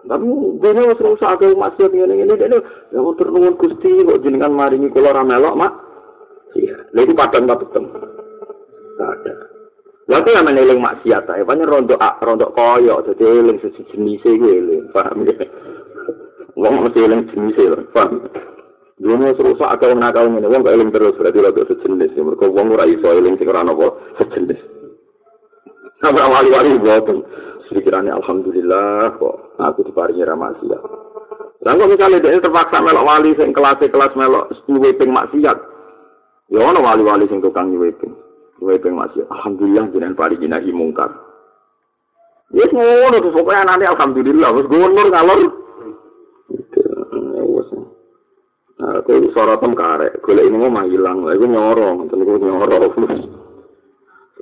Tapi dene wis rusak ke masjid ngene ngene dene ya tur nuwun Gusti kok jenengan maringi kula ra melok, Mak. Iya, lha iku padang ta peteng. Lha kok yang meneling maksiat ae, pancen rondo rondo koyo dadi eling sejenis iku eling, paham ya? Wong mesti eling jenis e, paham. Dene wis rusak ke wong nakal ngene, wong eling terus berarti rondo sejenis, mergo wong ora iso eling sing ora napa sejenis. Sampai wali-wali boten. pikirannya alhamdulillah kok aku diparingi maksiat. Lah kok misalnya dia terpaksa melok wali sing kelas kelas melok nyuweping maksiat. Ya ono wali-wali sing tukang nyuweping. Nyuweping maksiat. Alhamdulillah jenengan paringi nahi mungkar. Wis ngono terus pokoke anane alhamdulillah wis gunur ngalor. Aku sorotem karek, golek ini mau hilang, aku nyorong, tentu nyorong.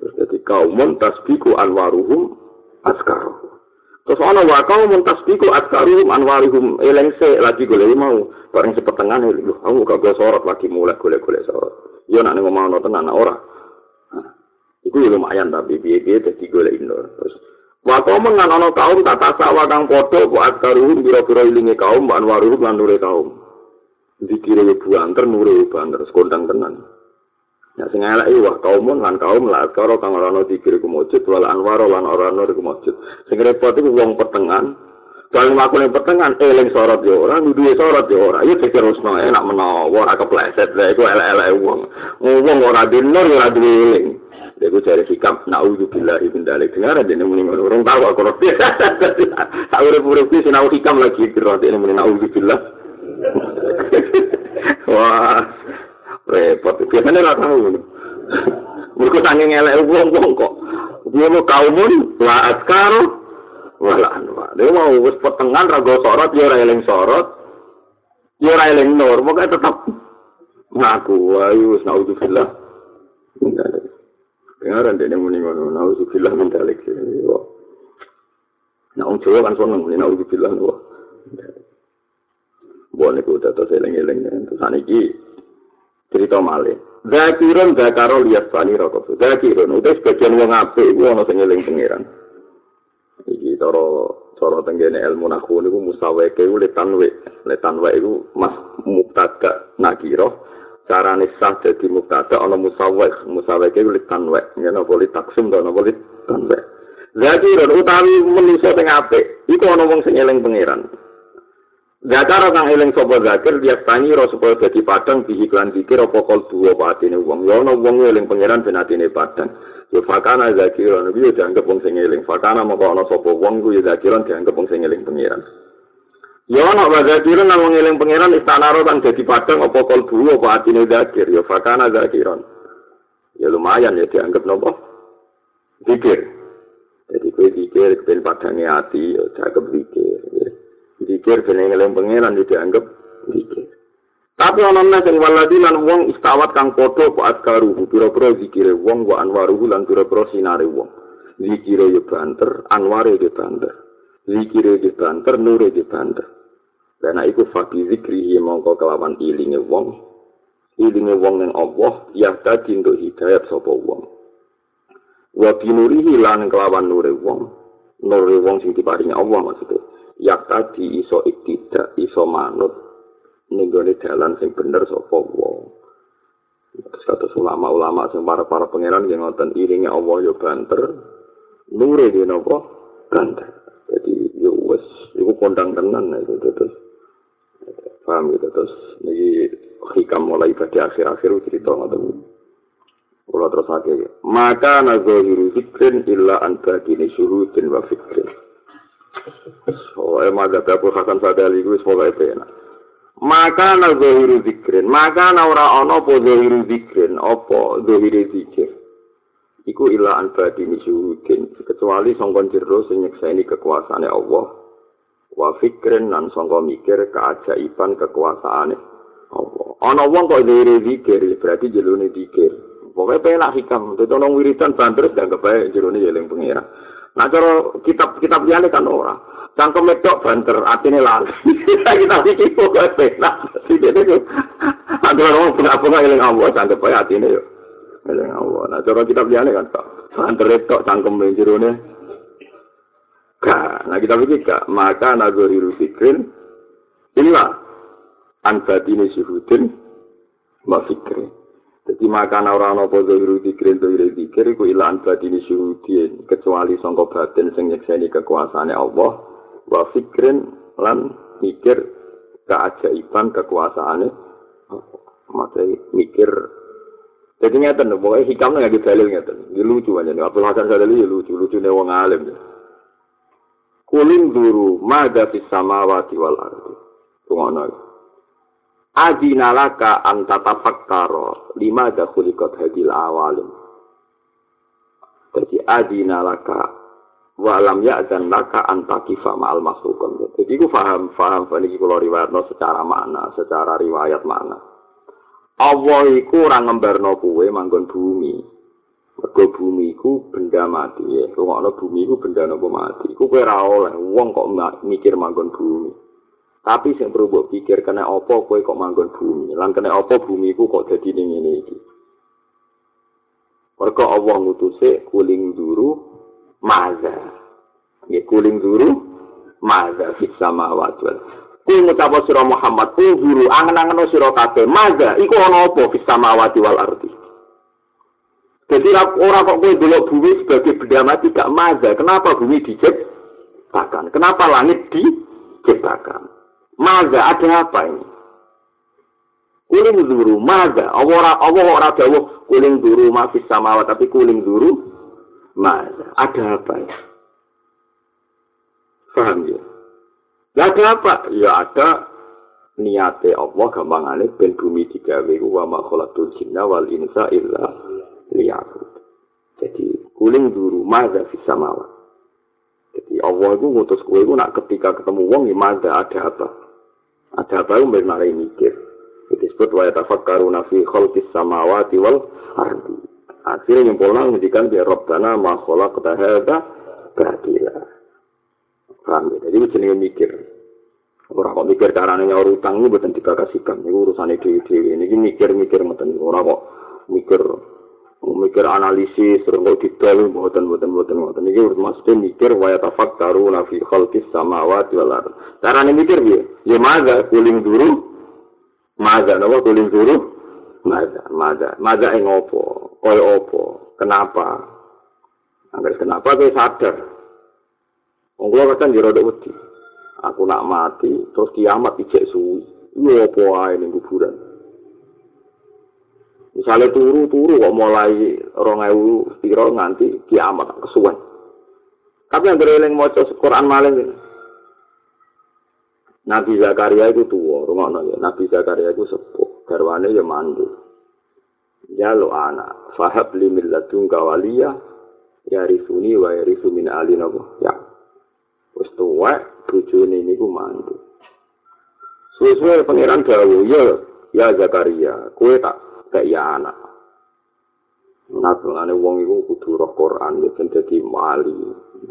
Terus jadi kaumun tasbiku anwaruhum askar. Terus ana wa kaum muntasbiku askarum anwarihum eleng se lagi golek mau bareng sepetengan lho aku gak go sorot lagi mulai golek-golek sorot. Yo nek ngomong ana tenan ora. Iku yo lumayan tapi piye-piye dadi golek indo. Terus wa kaum ngan ana kaum tak tasawa kang padha ku askarum biro-biro ilinge kaum anwaruhum lan kaum. Dikire yo buanter nure banter sekondang tenan. Nah, sing elek iki wah kaumun lan kaum la karo kang ora ana dikir iku mujud wal anwar lan ora ana iku mujud. Sing repot iku wong pertengahan. Kalau aku yang pertengahan, eling sorot ya ora, duwe sorot ya ora. Iya pikir usno enak menawa ora kepleset, lha iku elek-elek wong. Wong ora dinur ora duwe eling. Iku cari sikap naudzubillah ibn dalik. Dengar aja ini muni orang tahu aku ngerti. Aku pura pura sinau hikam lagi kira ini muni naudzubillah. (laughs) Wah, repot. Biasanya nggak tahu. Mereka tanggung ngelak wong-wong kok. Dia mau kaumun, la askar, wala anwa. Dia mau wis petengan rago sorot, dia eling sorot, dia eling nur. Pokoknya tetap ngaku. Ayo, naudzubillah. Dengaran dia muni ngono, naudzubillah min dalik. Nah, wong Jawa kan seneng naudzubillah. Boleh ku dados eling-eling. Terus saniki cerita malih. Zakirun zakaro liat bani rokok. Zakirun udah sebagian wong apik iku ana sing eling pangeran. Iki cara cara tenggene ilmu nahu niku musaweke iku letanwe. Letanwe iku mas mubtada nakiro. Carane sah dadi mubtada ana musawek. Musaweke iku letanwe. Yen apa li taksum to ana li tanwe. Zakirun utawi manusa sing apik iku ana wong sing eling pangeran. Zakar kang eling sapa zakir dia tani ro supaya dadi padang di iklan zikir apa kol duwa apa atine wong. Ya ana wong eling pangeran ben atine padang. Ya fakana zakir ana biyo dianggap wong sing eling. Fakana moko ana sapa wong ku ya zakir dianggap wong sing eling pangeran. Ya ana wa zakir nang wong eling pangeran istana ro kan dadi padang apa kol duwa apa atine zakir. Ya fakana zakir ya lumayan ya dianggap nopo? Zikir. Jadi kue zikir ben padangnya hati ya dianggap zikir. ya. Dikir jenenge ngeling pangeran dianggap dikir. Tapi ana nang sing waladi lan wong istawat kang padha kok askaru pira-pira zikire wong wa anwaru lan pira-pira sinare wong. Zikire yo banter, anware yo banter. Zikire yo banter, nure yo banter. Dan iku fakir zikri mongko kelawan ilinge wong. Ilinge wong ning Allah ya dadi untuk hidayat sapa wong. Wa binurihi lan kelawan nure wong. Nure wong sing diparingi Allah maksudnya. Yak tadi iso iktidak iso manut. Nenggone dalan sing bener sapa wong. Kata ulama-ulama sing para para pangeran yang ngoten iringe Allah yo banter nure di nopo banter. Jadi yo wes iku kondang tenan itu terus. Paham gitu terus. Ini hikam mulai pada akhir-akhir cerita ngoten. Kula terus akhir maka nazahiru zikrin illa an badini syuhudin wa fikrin Oh, emang ada Abu Hasan Sadali itu semoga itu enak. Maka na zahiru zikrin, maka na ora ono po zahiru zikrin, opo zahiru zikir. Iku ila anbadi nisyuhudin, kecuali songkon jero sing nyekseni kekuasaane Allah. Wa fikrin nan songko mikir keajaiban kekuasaane Allah. Ono wong kok zahiru zikir, berarti jelune zikir. Pokoknya penak hikam, itu nong wiridan banter, dan kebaik jelune jeling pengira. Nah, cara kitab-kitab liane kan ora. Cangkem medok banter, atine lali. Kita iki pokoke penak. Sing dene ku. Ada orang bunga-bunga eling Allah, cangkem bae atine yo. Eling Allah. Nah, cara kitab liane kan kok. Banter tok cangkem jerone. Ka, nah kita pikir kak, maka nagori rusikrin, inilah anbadini syuhudin, mbak fikrin. Jadi ora ana apa zahiru dikir zahiru dikir iku ilan batini syuhudin kecuali sangka batin sing nyekseni kekuasaane Allah. Wa fikrin lan mikir keajaiban kekuasaane mate mikir. Jadi ngeten pokoknya hikam nggak dalil ngeten. Ini lucu aja nih Abdul Hasan Sadali ya lucu lucu nih wong alim. Ya kuling duru maga fis samawati wal ardi. Ngono Adina laka antata fakkaro lima ada kulikot hadil awalim. Jadi adina laka walam ya dan laka antakifa ma'al masukun. Jadi aku faham, faham, ini kalau riwayat secara makna, secara riwayat makna. Allah iku ora ngembarno kuwe manggon bumi. Mergo bumi iku benda mati ya. Rungokno bumi iku benda nopo mati. Iku kowe ora oleh wong kok mikir manggon bumi. Tapi sing perlu mbok pikir kena apa kowe kok manggon bumi. Lan kena apa bumi ku kok dadi ning ngene iki. Mergo Allah ngutuse kuling duru maza. Ya kuling duru maza fis samawati wal Ku ngucap sira Muhammad, ku duru angen-angen sira kabeh, maza iku ana apa fis samawati wal ardi. Jadi orang kok kowe delok bumi sebagai benda mati gak maza. Kenapa bumi diciptakan? Kenapa langit diciptakan? Maza ada apa ini? Kuling duru, maza. Allah Allah ora dawuh kuling duru masih sama tapi kuling duru maza. Ada apa ya? Paham ya? Ya ada apa? Ya ada niate Allah gampangane ben bumi digawe wa ma khalaqtul jinna wal insa illa liya'bud. Jadi kuling duru maza fis samawat. Jadi Allah itu ngutus kue itu nak ketika ketemu wong ya maza ada apa? Ada apa yang bermarai mikir. Itu disebut wa yatafakkaru nafi khalqis samawati wal ardi. Akhirnya pola ngendikan biar Rabbana ma khalaqta hadza batila. Paham ya? Jadi jenenge mikir. Orang kok mikir caranya nyaur utang ini bukan dibakasikan. Ini urusan dewi-dewi. Ini mikir-mikir ngoten. Orang kok mikir mikir analisis terus kok didol mboten mboten mboten mboten iki maksudnya mikir wa tafakkaru fi khalqis samawati wal ard. Carane mikir piye? Ya maga kuling dulu. Maga napa kuling dulu? Maga, maga. Maga ing opo? Koyo opo? Kenapa? Angger kenapa kowe sadar? Wong kula kadang jero wedi. aku nak mati terus kiamat ijek suwi iya apa ae ning kuburan misalnya turu-turu kok mulai rong ewu piro nganti kiamat kesuwen tapi yang bereling maca Quran maling ini Nabi Zakaria itu tua, rumah ya. Nabi Zakaria itu sepuh, garwane ya mandu. Ya lo anak, fahab li min ladun kawalia, ya rifuni wa ya rifu min ali nabo. Ya, wis tuwek bojone niku mantu. Suwe-suwe pangeran dawuh, ya ya Zakaria, kowe tak kaya ya anak. Nabungane wong iku kudu roh Quran ya ben dadi wali.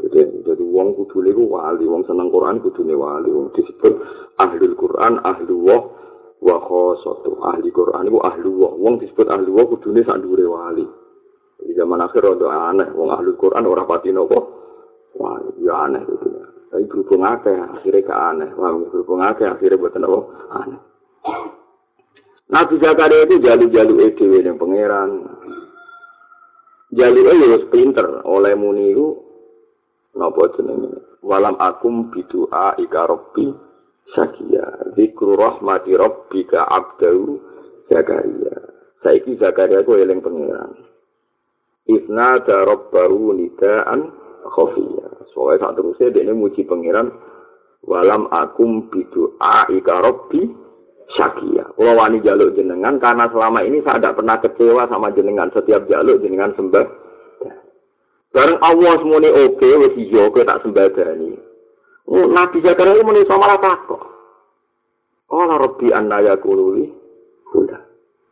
Jadi, jadi wong kudu niku wali, wong seneng Quran kudune wali, wong disebut ahli Quran, ahli wah wa khosatu. Ahli Quran iku ahli wah. Wong disebut ahli wah kudune sak dhuwure wali. Di zaman akhir rada aneh, wong ahli Quran ora pati napa. Wah, ya aneh itu. Tapi berhubung akeh, akhirnya ke aneh. Wah, berhubung akeh, akhirnya buat apa? Aneh. Nabi Zakaria itu jalu-jalu EDW yang pangeran. Jalu itu pinter oleh muni itu napa jenenge walam akum bidua ika rabbi syakia zikru rahmati rabbika abdahu Zakaria saiki Zakaria ku eling pangeran Isna da rabbahu nidaan khafiyah Soalnya saat terusnya dia ini pangeran walam akum bidu a ika robbi syakia. Kalau wani jaluk jenengan karena selama ini saya tidak pernah kecewa sama jenengan setiap jaluk jenengan sembah. Bareng Allah semuanya oke, wes iyo tak sembah dani. Oh, Nabi Zakaria itu muni sama rata kok. Allah Rabbi anna yakululi huda.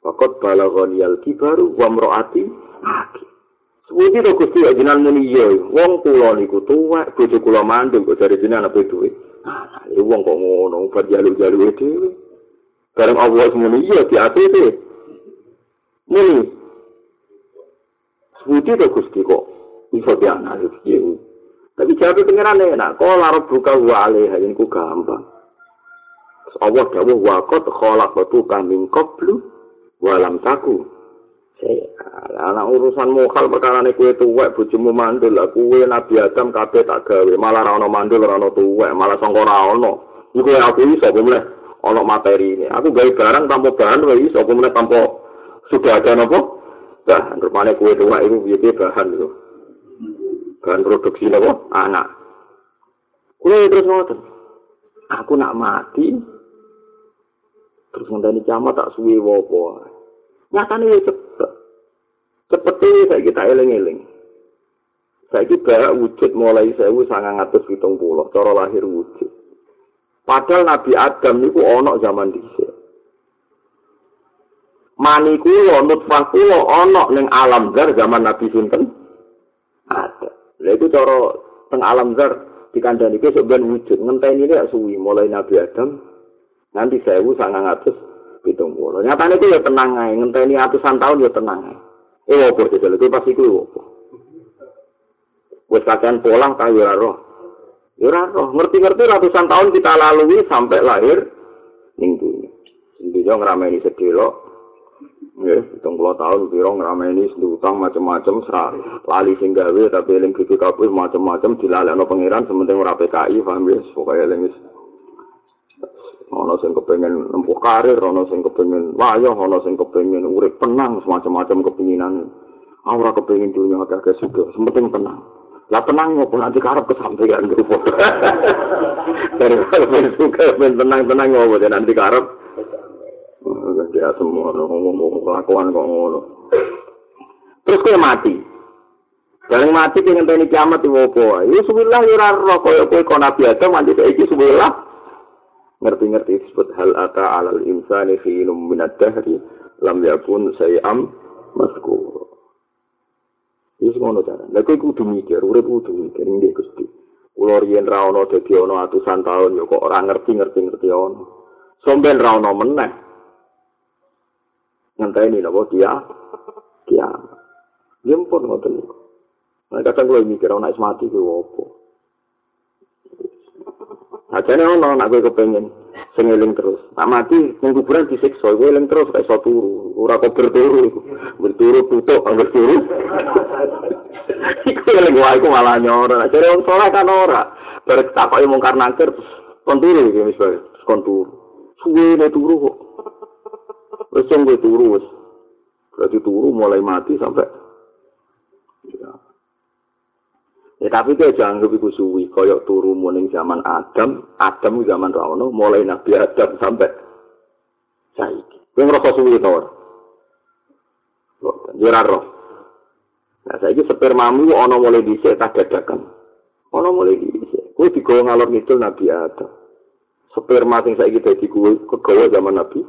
Fakot balagoni al kibaru wa mro'ati aki. Suwi to Gusti ya jenengan muni iya. Wong kula niku tuwek, bojo kula mandul kok jare jenengan apa duwe. Ah, wong kok ngono, bar jaluk-jaluk dhewe. Bareng Allah muni iya di ATT. Muni. Suwi to Gusti kok iso dianalisis piye. Tapi jawab pengiran enak, kok larut buka wale hayin ku gampang. Allah dawuh waqat khalaqatu kaming qablu walam taku. Anak urusan mokal perkara ini kue tuwek, bujumu mandul, kue Nabi Adam kabeh tak gawe, malah rano mandul, rano tuwek, malah songkor rano. Ini kue aku iso, aku mulai ono materi ini. Aku gawe barang tanpa bahan, kue iso, aku mulai tanpa sudah ada nopo. Bahan, rupanya kue tuwek itu biasa bahan itu. Bahan produksi nopo, anak. Kue terus ngoten. Aku nak mati, terus ngenteni camat tak suwi wopo. Nyatane ya cepet. Cepet saya kita eling-eling. Saya kita wujud mulai sewu sangat ngatus hitung puluh. Cara lahir wujud. Padahal Nabi Adam itu onok zaman dhisik. Mani kulo, nutfah kulo onok neng alam zar zaman Nabi sinten ada. Lah itu cara teng alam zar dikandani besok ben wujud ngenteni ini suwi mulai Nabi Adam nanti sewu sangat ngatus itu ya tenang aja, ngenteni ratusan tahun ya tenang aja. Eh, apa sih, itu pasti itu apa. Wes kajian pola kah ya roh. Ya roh, ngerti-ngerti ratusan tahun kita lalui sampai lahir ning dunia. Intinya ngerameni sedelo Nggih, 70 tahun piro ngrameni utang macam-macam serat. Lali sing gawe tapi eling BPKP macam-macam dilalekno pangeran sementing ora PKI paham ya, pokoke eling wis ana sing kepengin nempuh karir, ana sing kepengin wayah, ana sing kepengin urip tenang, semacam-macam kepinginan. Ora kepengin dunia agak suka, sementing tenang. Lah tenang ngopo nanti karep kesampaian gitu. Dari kalau suka tenang-tenang ngopo nanti karep dia semua ngomong kelakuan kok ngono. Terus kowe mati. Bareng mati pengen teni kiamat di wopo. Ya subhanallah ya ora koyo kowe kok nabi Adam mati saiki subhanallah. Ngerti-ngerti disebut hal ata alal insani khilum min ad-dahri lam yakun sayam maskur. Wis ngono cara. Lah kowe kudu mikir, urip kudu mikir nggih Gusti. Kula riyen ra ono dadi ono atusan tahun ya kok ora ngerti-ngerti ngerti ono. Somben ra ono meneh. ngenteni napa dia dia nyempur ngoten nah kadang kula mikir ana is mati ku opo ono nek kowe kepengin sing eling terus. Tak mati ning kuburan disiksa, kowe eling terus kaya iso turu. Ora kok berturu. Berturu tutuk angger turu. Iku eling wae ku malah nyora. Jare wong saleh kan ora. Barek takoki mungkar nangkir kon turu iki misal kon turu. Suwe turu kok. Wis gue turu wis. Berarti turu mulai mati sampai. Ya tapi dia jangan lebih suwi koyok turu muning zaman Adam, Adam zaman Rano, mulai Nabi Adam sampai saiki. Kowe ngrasa suwi to ora? Yo roh. Nah saiki spermamu ana mulai dhisik tak dadakan. Ana mulai dhisik. Kowe digawa ngalor ngidul Nabi Adam. Sperma sing saiki dadi kowe kegawa zaman Nabi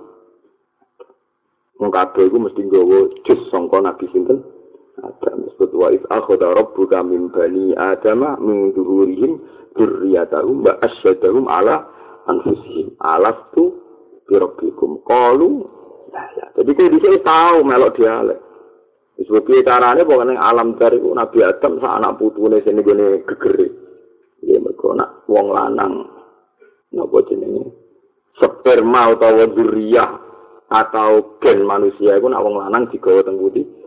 Wong kabeh iku mesti nggawa jus sangka Nabi sinten? Adam disebut wa iz akhadha rabbuka min bani adama min dhuhurihim dzurriyyatahum wa asyhadahum ala anfusihim. Alastu bi rabbikum. Qalu ya jadi kok dhisik tau melok dialek. Disebut piye carane pokoke alam dari Nabi Adam sak anak putune sing ngene gegere. Ya mergo nak wong lanang napa jenenge? Sperma utawa dzurriyyah atau gen manusia itu nak wong lanang digawa teng putih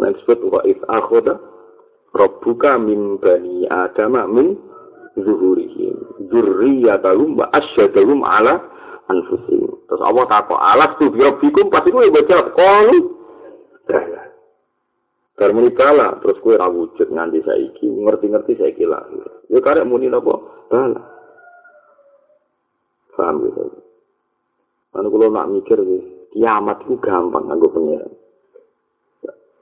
men disebut wa if akhoda rabbuka min bani adam min zuhurihim dzurriyyatahum wa asyhadahum ala anfusihim terus Allah takok alas tu rabbikum pasti kowe baca qalu Bar muni bala, terus kue ra nganti saiki, ngerti-ngerti saiki lahir. Ya karek muni napa? Bala. Paham gitu. Karena kalau nak mikir, kiamat itu gampang nganggo pengiran.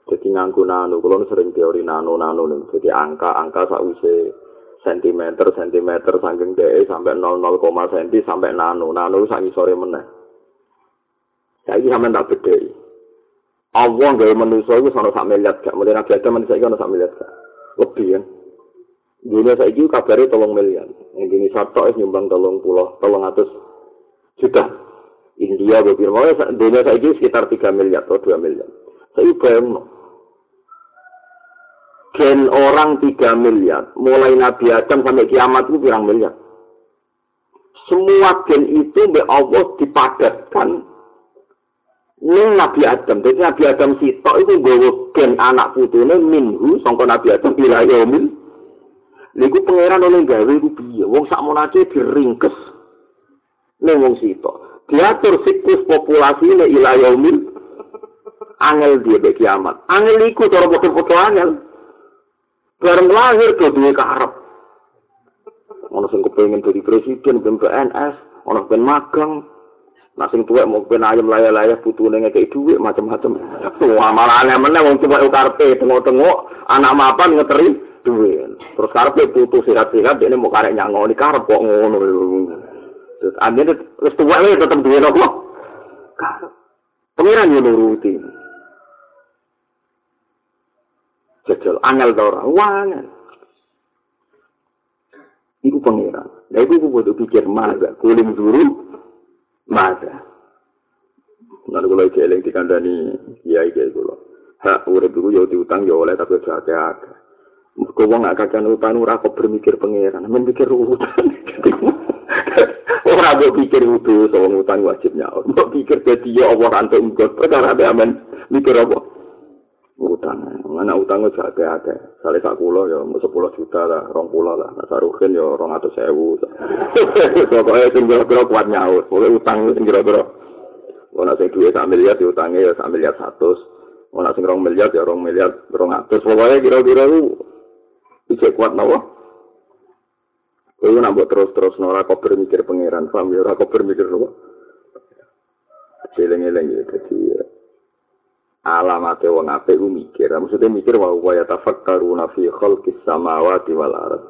Jadi nganggo nano, kalau sering teori nano-nano, jadi angka-angka sausé sentimeter, sentimeter, saking DE sampai 00, senti sampai nano, nano sangi sore meneh. Saya ini sampai tak beda. Allah nggak manusia itu sama sak miliar gak, mulai nabi Adam manusia itu sak miliar gak, lebih kan. Dunia saya itu kabarnya tolong miliar, Indonesia tok nyumbang tolong pulau, tolong atas juta. India beberapa mau dunia saya ini sekitar 3 miliar atau 2 miliar. Saya bayang Gen orang 3 miliar, mulai Nabi Adam sampai kiamat itu berapa miliar. Semua gen itu oleh Allah dipadatkan ning Nabi Adam. Jadi Nabi Adam sitok itu nggawa gen anak putune minhu sangka Nabi Adam ila yaumil. Niku pangeran oleh gawe iku piye? Wong sak monate diringkes ning wong sitok. diatur siklus populasi ila yaumil angel dia be kiamat angel iku cara foto-foto angel bareng lahir ke duwe karep ono sing kepengin dadi presiden ben PNS ono ben magang Nah sing tuwek mau ben ayam layah-layah putune ngekek dhuwit macam-macam. (laughs) Wah malah aneh meneh wong tuwek karepe tengok-tengok anak mapan ngeteri dhuwit. Terus karepe putu sehat-sehat dene mau karek nyangoni karep kok ngono. Terus ambil terus tua ini tetap duwe nopo. Pengiran yo nuruti. Jajal angel ta ora? Wangel. Iku pengiran. Lah iku kudu pikir maga, kuling dulu maga. Nanti kalau iki eling dikandani kiai kiai kula. Hak urip iku yo diutang yo oleh tapi aja akeh. Kau wong gak kakek utang ora kok bermikir pangeran, men mikir utang. (laughs) Ora mbok pikir kudu soal utang wajib nyaur. Mbok pikir dadi ya Allah rantuk nggon. Perkara amen mikir apa? Utang. Mana utang wis akeh-akeh. Sale sak kula ya 10 juta lah, 20 lah. Nah, saruhin ya 200.000. (laughs) Pokoke sing kira-kira kuat nyaur. Pokoke utang sing kira-kira. Ora sing duwe sak miliar diutange ya sak miliar 100. Ora sing 2 miliar ya 2 miliar 200. Pokoke kira-kira ku bisa kuat nawa. Kowe nambah terus-terus ora kok bermikir pangeran, paham ya ora kok bermikir apa? Eleng-eleng ya dadi alamat wong apik ku mikir. Maksudnya mikir wa wa yatafakkaruna fi khalqis samawati wal ard.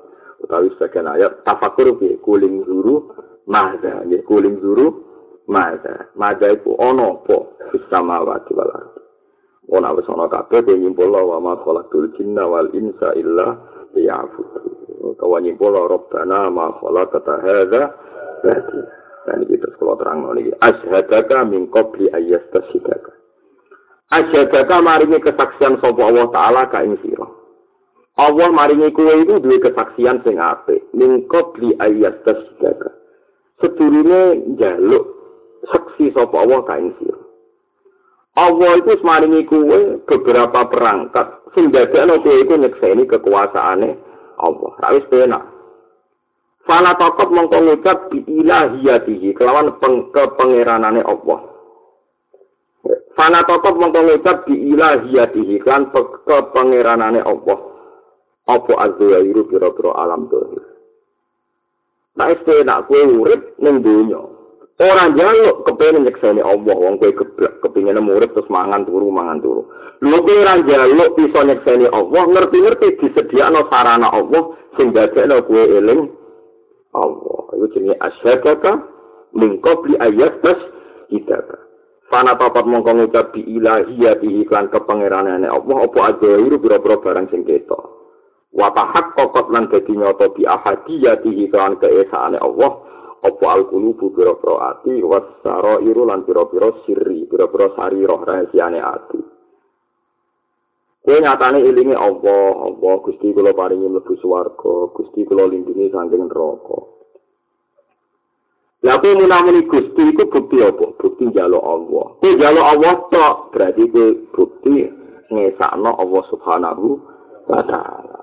Utawi sekian ayat tafakkur fi kuling zuru mahda, ya kuling zuru mahda. Mahda iku ono apa fis samawati wal ard. Ono wis ono kabeh nyimpul wa ma khalaqul jinna wal insa illa liya'budun. utawa nyimpul rabbana ma khalaqata hadza dan terus kula terang niki asyhadaka min qabli ayyastasidaka asyhadaka maringi kesaksian sapa Allah taala ka ing sira Allah maringi kuwe itu duwe kesaksian sing apik min qabli ayyastasidaka sedurunge njaluk saksi sapa Allah ka ing sira Allah itu maringi kuwe beberapa perangkat sing dadekno kuwe iku nyekseni kekuasaane Allah. Rawis penak. Fala tokot mongko ngucap bi ilahiyatihi kelawan peng, kepengeranane Allah. Fala tokot mongko ngucap bi ilahiyatihi kelawan kepengeranane Allah. Apa azwairu kira-kira alam dohir. Nah, itu enak kue urip ning dunya. Ora njaluk kepengin nyekseni Allah wong kowe geblek kepengin murid terus mangan turu mangan turu. Lho kowe ora njaluk iso nyekseni Allah ngerti-ngerti disediakno sarana Allah sing dadekno kowe eling Allah. Iku jenenge asyhadaka min qabli ayat tas kita. Fana papat mongko ngucap bi ilahiyatihi kan kepangeranane Allah apa aja iru pira-pira barang sing ketok. Wa tahak kokot lan dadi nyata bi ahadiyatihi kan keesaane Allah. apa al-qulubu pira-pira ati wasara iru lan pira-pira sirri pira-pira sari roh rahasiane ati Kue nyatane ilingi Allah, Allah Gusti kula paringi mlebu swarga, Gusti kula lindungi saking neraka. Lah kowe munamuni Gusti iku bukti apa? Bukti njaluk Allah. Kowe njaluk Allah tok, berarti kowe bukti ngesakno Allah Subhanahu wa taala.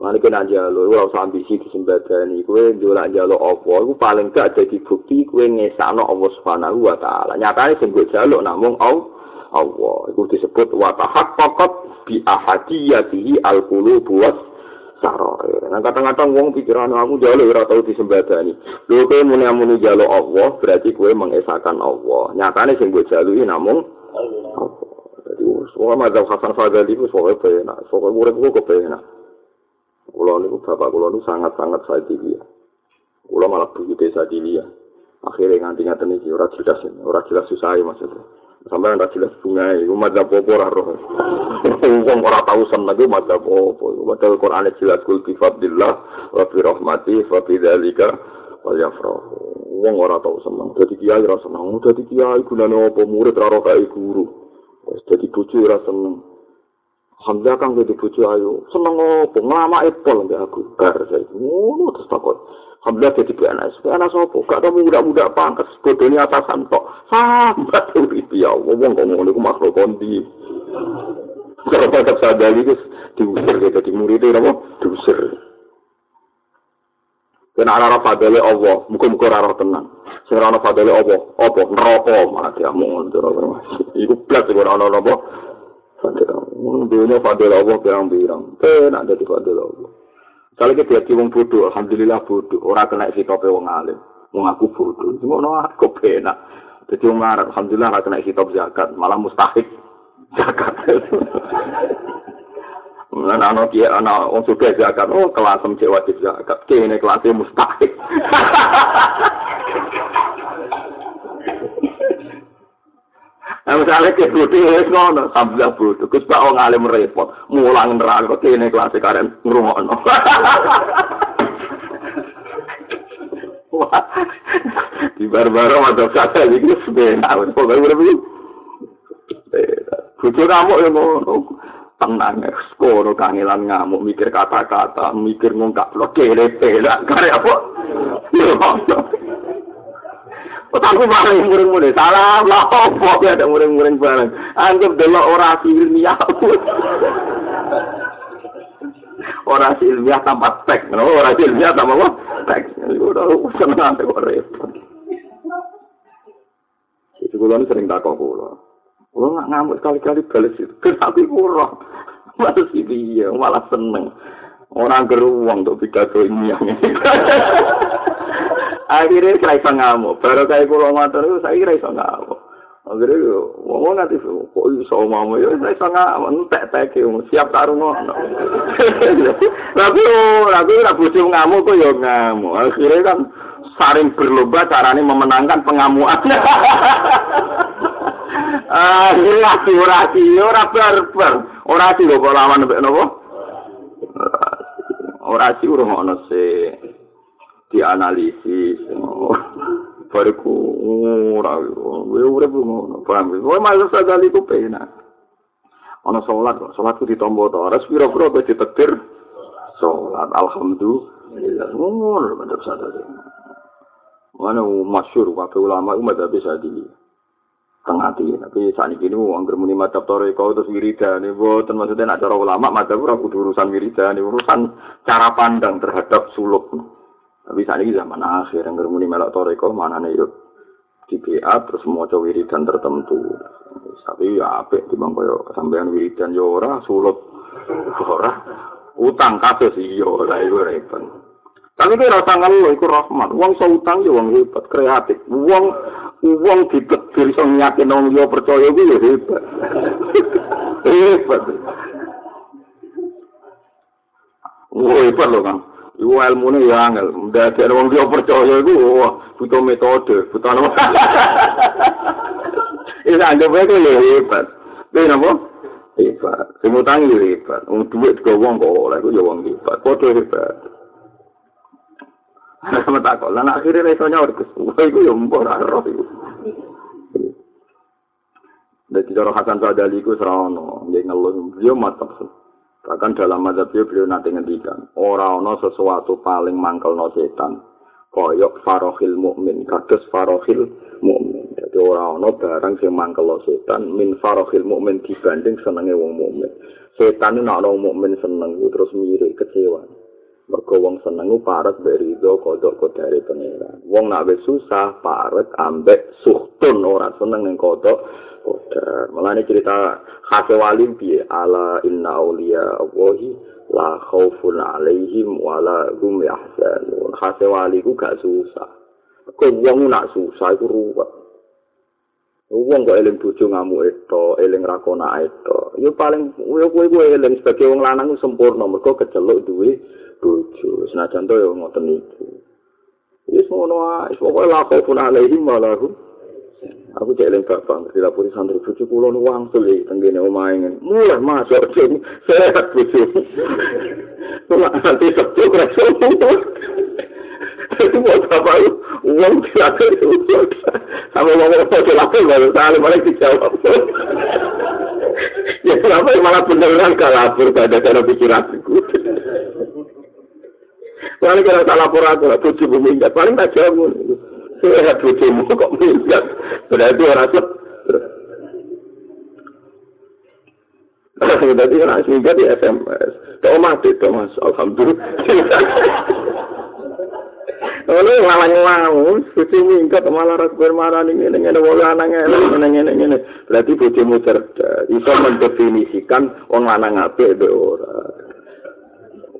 Mane kena jalo, ora usah ambisi disembadani. Kowe njolak jalo apa? Iku paling gak dadi bukti kowe ngesakno Allah Subhanahu wa taala. Nyatane mbok jaluk namung Allah. Iku disebut wa tahaqqaqat bi ahadiyatihi al-qulub was saroir. Nah kadang-kadang wong pikiran aku jaluk ora tau disembadani. Lho kowe muni amuni jaluk Allah, berarti kowe mengesahkan Allah. Nyatane sing mbok jaluki namung. Jadi, semua mazhab Hasan Fadali itu soalnya penak. Soalnya murid gue kepenak. Kulo niku bapak kulo niku sangat-sangat sadilia. Kulo malah begitu sadilia. Akhirnya nganti ngaten iki ora jelas, ora jelas susah maksudnya. Sampai ora jelas bunga madzhab apa ora roh. (laughs) Wong ora tau seneng iku madzhab apa. Padahal Quran jelas kul bi fadlillah wa bi rahmati fa bi dzalika wal yafrahu. Wong ora tau seneng. Dadi kiai ora seneng. Dadi kiai gunane apa murid ora roh guru. Dadi bojo ora seneng. Alhamdulillah kang jadi bojo ayu. Seneng opo nglamake pol mbek aku. Bar saiki. Ngono terus takut. Alhamdulillah jadi PNS. PNS opo? Gak tau muda-muda pangkas. Bodoni atasan tok. Sambat urip ya Allah. Wong kok ngono iku makhluk kondi. Kalau tetap sadari itu diusir gitu. Di murid itu apa? Diusir. Kena arah fadale Allah. Muka-muka arah tenang. Sing ana fadale Allah. Apa? Neraka. Mati amun. Iku blas iku ana apa? Fadil Allah. Dunia fadil Allah pirang-pirang. Penak jadi fadil Allah. Kalau kita jadi wong bodoh, Alhamdulillah bodoh. Orang kena sikapnya wong alim. Wong aku bodoh. Cuma no aku (laughs) penak. Jadi wong ngarep, Alhamdulillah orang kena sikap zakat. Malah mustahik (laughs) zakat. Nah, anak kia, anak wong sudah zakat. Oh, kelas cek wajib zakat. Kini kelasnya mustahik. (laughs) Nah, misalnya ke budi, wis ngono, sambil budi. Kus pak wong alim repot, mulang neraka kene kelas karen ngrungokno. (laughs) Di bar-baro ada kata iki sebenarnya, wis pokoke urip iki. Bojo kamu ya ngono. Tenang, skoro kangelan ngamuk, mikir kata-kata, mikir ngungkap lo kere pelak, karya apa? (laughs) Aku malah muring-muring salah lah opo ya ada muring-muring bareng. Anggap delok orasi ilmiah. orasi ilmiah tanpa teks, no? orasi ilmiah tanpa apa? Teks. Udah seneng kok repot. Itu kulo sering takok kulo. Kulo nggak ngamuk sekali-kali balas itu. Kenapa kurang? Malah sih dia malah seneng. Orang geruang untuk pidato ini Akhirnya saya iso ngamuk. Baru kayak kulo motor itu saya kira iso ngamuk. Akhirnya yo, ngomong nanti kok iso mau ya saya iso ngamuk. Entek tek siap taruh ngono. (laughs) Tapi tapi ora bojo ngamuk kok yo ngamuk. Akhirnya kan saring berlomba carane memenangkan pengamuan. (laughs) Akhirnya orasi, ora barbar. Orasi kok lawan mbek napa? ora sih urung ana se dianalisis (laughs) bariku ora bu ngono paham? We malah sadali ku pena. Ana salat salat ku ditombo to. Ora pira pira kok ditektir? Salat alhamdulillah. Ngono mantap sadali mana masyur kabeh ulama umat bisa di tengah hati. Tapi saat ini mau anggar muni madhab toreko terus wiridan. Ibu maksudnya nak cara ulama madhab ora kudu urusan wiridan, urusan cara pandang terhadap suluk. Tapi saat ini zaman akhir anggar muni melok toreko mana nih yuk di BA terus mau coba wiridan tertentu. Tapi ya apik di bangko kesampaian wiridan yo ora suluk ora utang kasus iyo lah itu repot. Tapi itu rasa ngeluh, itu rahmat. Uang seutang ya uang hebat, kreatif. Uang uang ditetir iso nyakin wong liya percaya kuwi ya hebat. hebat. Wah, hebat lho, Kang. Iku ilmune ya angel. Ada wong liya percaya iku butuh metode, butuh apa. (laughs) Ini anggap aja ya hebat. Ini apa? Hebat. Sing utang ya hebat. Wong duit juga wong kok oleh, itu ya wong hebat. Kode hebat. (laughs) sama takut. Lan akhirnya iso nyaur Gus. (laughs) Iku yo mbok ora iku. Dadi cara Hasan Sadali iku serono, dia ngeluh, dia matap. Bahkan dalam mazhab dia beliau nanti ngendikan, ora ana sesuatu paling mangkel no setan. Koyok farohil mukmin, kados farohil mukmin. Jadi ora ana barang sing mangkel setan min farohil mukmin dibanding senenge wong mukmin. Setan ini nak mukmin seneng terus mirip kecewa. Mergo wong seneng parek berido kodok kodare pangeran. Wong nak wis susah parek ambek suhtun ora seneng ning kodok kodar. Mulane cerita khase wali piye ala inna auliya Allahi la khaufun alaihim wala hum yahzanun. Khase wali ku gak susah. Kok wong nak susah iku ruwet. Wong kok eling bojo ngamuk eto, eling rakona eto. Yo paling kowe kowe eling sebagai wong lanang sempurna mergo keceluk duwe bojo. Senajan to yo ngoten niku. Wis ngono ae, pokoke la khaufun alaihim wa lahum Aku cek eling bapak, ngerti lapori santri bojo kula nu wangsul iki tenggene omahe ngene. Mulai masuk sing sehat bojo. Kula nanti sabtu kerasa. Itu buat apa? Uang tidak ada Sama ngomong apa celaka baru sekali malah dijawab. ya kenapa malah beneran kalapur pada cara pikiranku. Paling kalau tak lapor aku, lah tujuh bumi enggak. Paling tak jawab. Sehat tujuhmu (laughs) kok minggat. Berarti orang set. Jadi kan minggat di SMS. Tuh mati, tuh mas. Alhamdulillah. (laughs) Ono malah nglawu, suci minggat malah ras bermarani ngene ngene wong lanang ngene ngene ngene. Berarti bojomu cerdas, iso mendefinisikan wong lanang apik mbek ora.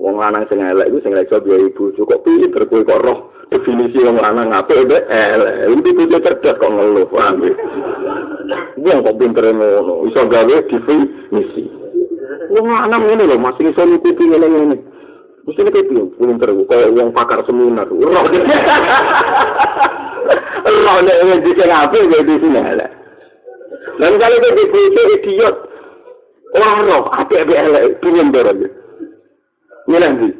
Wong lanang sing elek iku sing iso biaya ibu kok pinter kowe kok roh? Definisi wong lanang apik mbek elek. Iki kudu cerdas kok ngeluh paham wong kok pinter ngono. Iso gawe definisi. Wong lanang ngene lho masih iso ngikuti ngene ngene Mesti kayak bilang, pinter, kayak uang pakar seminar. Roh, roh, nek ingin bisa ngapain, kayak di sini, elek. Dan kalau kayak di idiot, orang roh, api-api elek, pinter. Milih ndi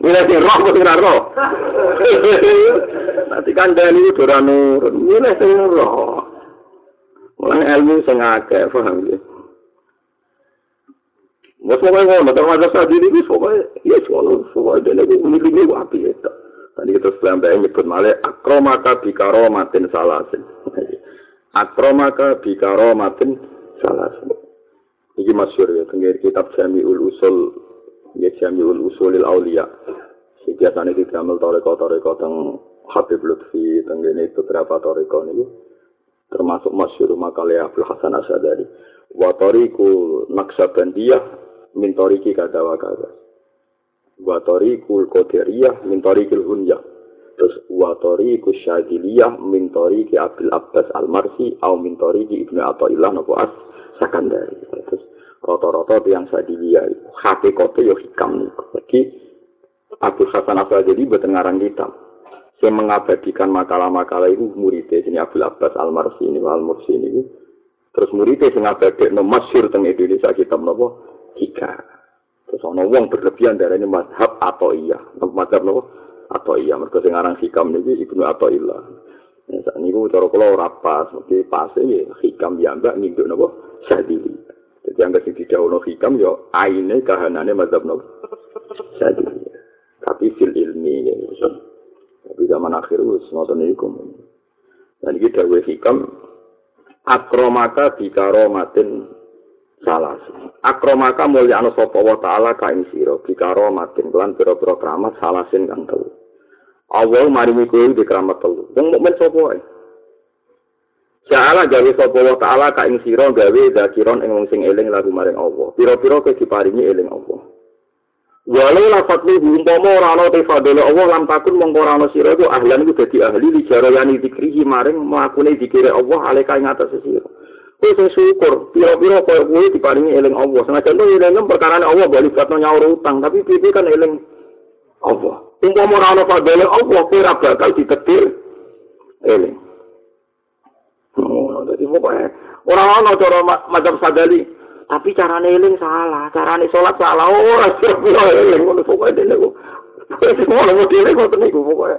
milih sing roh kok ora roh (laughs) nanti kandhani ora nurun milih sing roh Mulai ilmu sing akeh paham ya. Wes pokoke ngono, terus ada sadiri wis pokoke ya sono pokoke dene ku milih wae api eta. Tadi kita selambai nyebut malih akromaka bikaro matin salasin. (laughs) akromaka bikaro matin salasin. Iki masyur ya, tenggir kitab Jami'ul Usul, ya Jami'ul Usulil Aulia. Si biasanya di gamel toreko-toreko teng Habib Lutfi, tenggir ini beberapa toreko ini. Termasuk masyur makalnya Abdul Hasan Asadari. Watoriku naksabandiyah min toriki kada wa kada. Watoriku koderiyah min torikil hunyah. Terus watoriku syadiliyah min toriki Abdul Abbas Al-Marsi au min toriki Ibnu Atta'illah Nabu As Sakandari. Terus rata-rata yang sadiliyah itu hakikatnya ya hikam niku. Jadi Abdul Hasan Asadili boten ngarang kitab. Saya mengabadikan makalah-makalah itu muridnya sini Abdul Abbas Al-Marsi ini Al-Mursi ini. Terus muridnya sing ngabadekno masyhur teng Indonesia kitab napa? Tiga. Terus ana wong berlebihan darane mazhab atau iya. Mazhab napa? Atau iya. Mergo sing aran hikam niki Ibnu Athaillah. Ya sak niku cara kula ora pas, mesti pas ya hikam ya mbak ninduk napa? Sadili. Jadi yang sing didhawuhno hikam ya aine kahanane mazhab napa? Sadili. Tapi fil ilmi ya. Tapi zaman akhir wis ngoten niku. Dan iki dawuh hikam akromaka bikaromatin salas. Akromaka mulya anu sapa wa taala ka ing sira bikaromatin lan pira-pira kramat salasin kang telu. Allah maringi kowe di kramat telu. Wong mukmin sapa wae. Ja'ala gawe sapa wa taala ka ing sira gawe zakiron ing wong sing eling lagu maring Allah. Pira-pira kowe diparingi eling Allah. Walau lafat lu umpama ora ana te fadole Allah lam takun mongko ora ana sira iku ahlan iku dadi ahli li jarayani dikrihi maring mlakune dikire Allah aleka ing atas sira. Kowe sing syukur, pira-pira koyo kowe diparingi eling Allah. Senajan to eling perkara Allah bali batno nyaur utang, tapi piye kan eling Allah. Umpama ora ana fadole Allah ora bakal ditetir eling. Oh, dadi pokoke ora ana cara macam sadali. tapi carane eling salah, carane salat salah ora sira eling ngono pokoke dene. Semua lo modele kok tenan pokoke.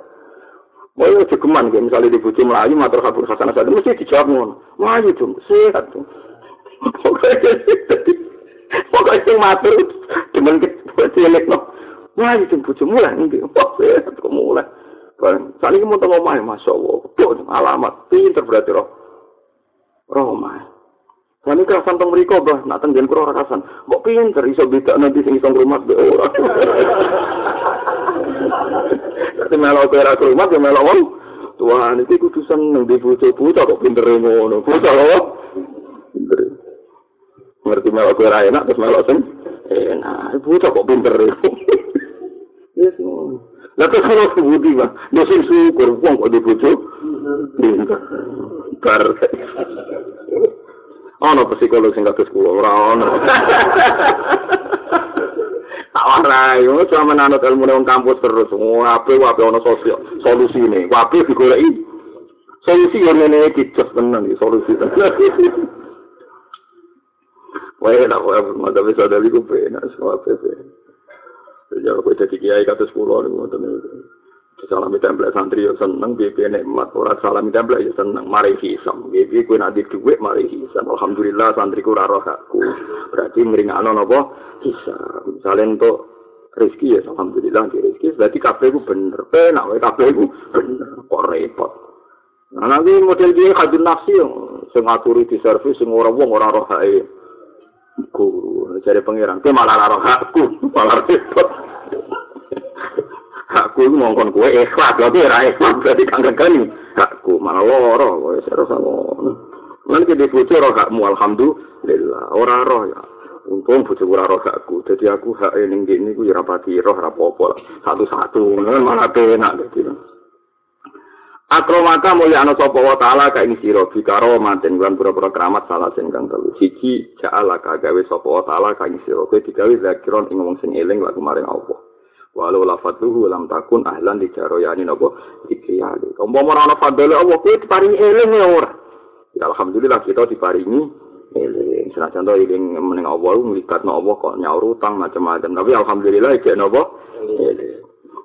Mau aja geman kayak misalnya di bojo melayu matur kabur hasanah sadar mesti dijawab ngono. Melayu dong, sehat dong. Pokoknya sing matur demen cilik no. Melayu dong bojo mulai ngendi. Wah, sehat kok mulai. Saat ini mau tengok omah, Masya Allah. Alamat. Pinter berarti roh. Roh omah. Kami kerasan tong mriko, Bah, nak tenggen kuro ora kerasan. Kok pinter iso beda nanti sing iso ngrumat be ora. (laughs) Tapi melok kowe ora ngrumat ya melok wong. Tuhan iki kudu seneng di bojo-bojo kok pinter ngono. Bojo lho. Pinter. Ngerti melok kowe ora enak terus melok sing enak. Bojo kok pinter. Yes, ngono. Lah terus kalau sebudi, Pak, dosen syukur, wong kok di bojo. Pinter. Bar. ana psikolog sing kados kula ora ana tak ora yo sama nanut ilmu nang kampus terus. Wae wae ana sosial solusine. Wae digoleki. Solusi yo ngene iki cus tenan iki solusi. Wae lah wae mada bisa dari ku pena semua pepe jadi aku jadi kiai kados kula niku ngoten salami template santri yo seneng piye nikmat ora salami template yo seneng mari hisam. Piye kuwi nek dhuwit mari hisam. Alhamdulillah santri ku ora roh aku. Berarti ngringakno napa hisam. Misale untuk rezeki ya alhamdulillah di rezeki. Berarti kabeh ku bener. Penak wae kabeh ku bener kok repot. Nah nanti model dia kadun nafsi sing ngaturi di servis sing ora wong ora roh hae guru cari pangeran. Ke malah roh aku malah repot aku iku mongkon kowe ikhlas. Lho ora ikhlas berarti kang gegani aku malah loro kowe seru sama lan ki dibujo ro hakmu alhamdulillah. Ora roh ya. Untung bojo ora roh aku dadi aku hak ning kene iku ya rapati roh ora apa-apa satu-satu malah penak dadi Akromaka mulya ana sapa wa taala ka ing sira bikaro manten lan pura-pura keramat salah sing kang telu. Siji ja'ala ka gawe sapa wa taala ka ing sira. Kowe digawe zakiron ing wong sing eling lagu maring Allah walau lafatuhu lam takun ahlan di jaroyani nopo dikiyali. Umpama ora ana fadhole Allah kuwi diparingi eling ya ora. Ya alhamdulillah kita diparingi eling. Senajan to eling meneng Allah nglikatno Allah kok nyaur utang macam-macam. Tapi alhamdulillah iki nopo.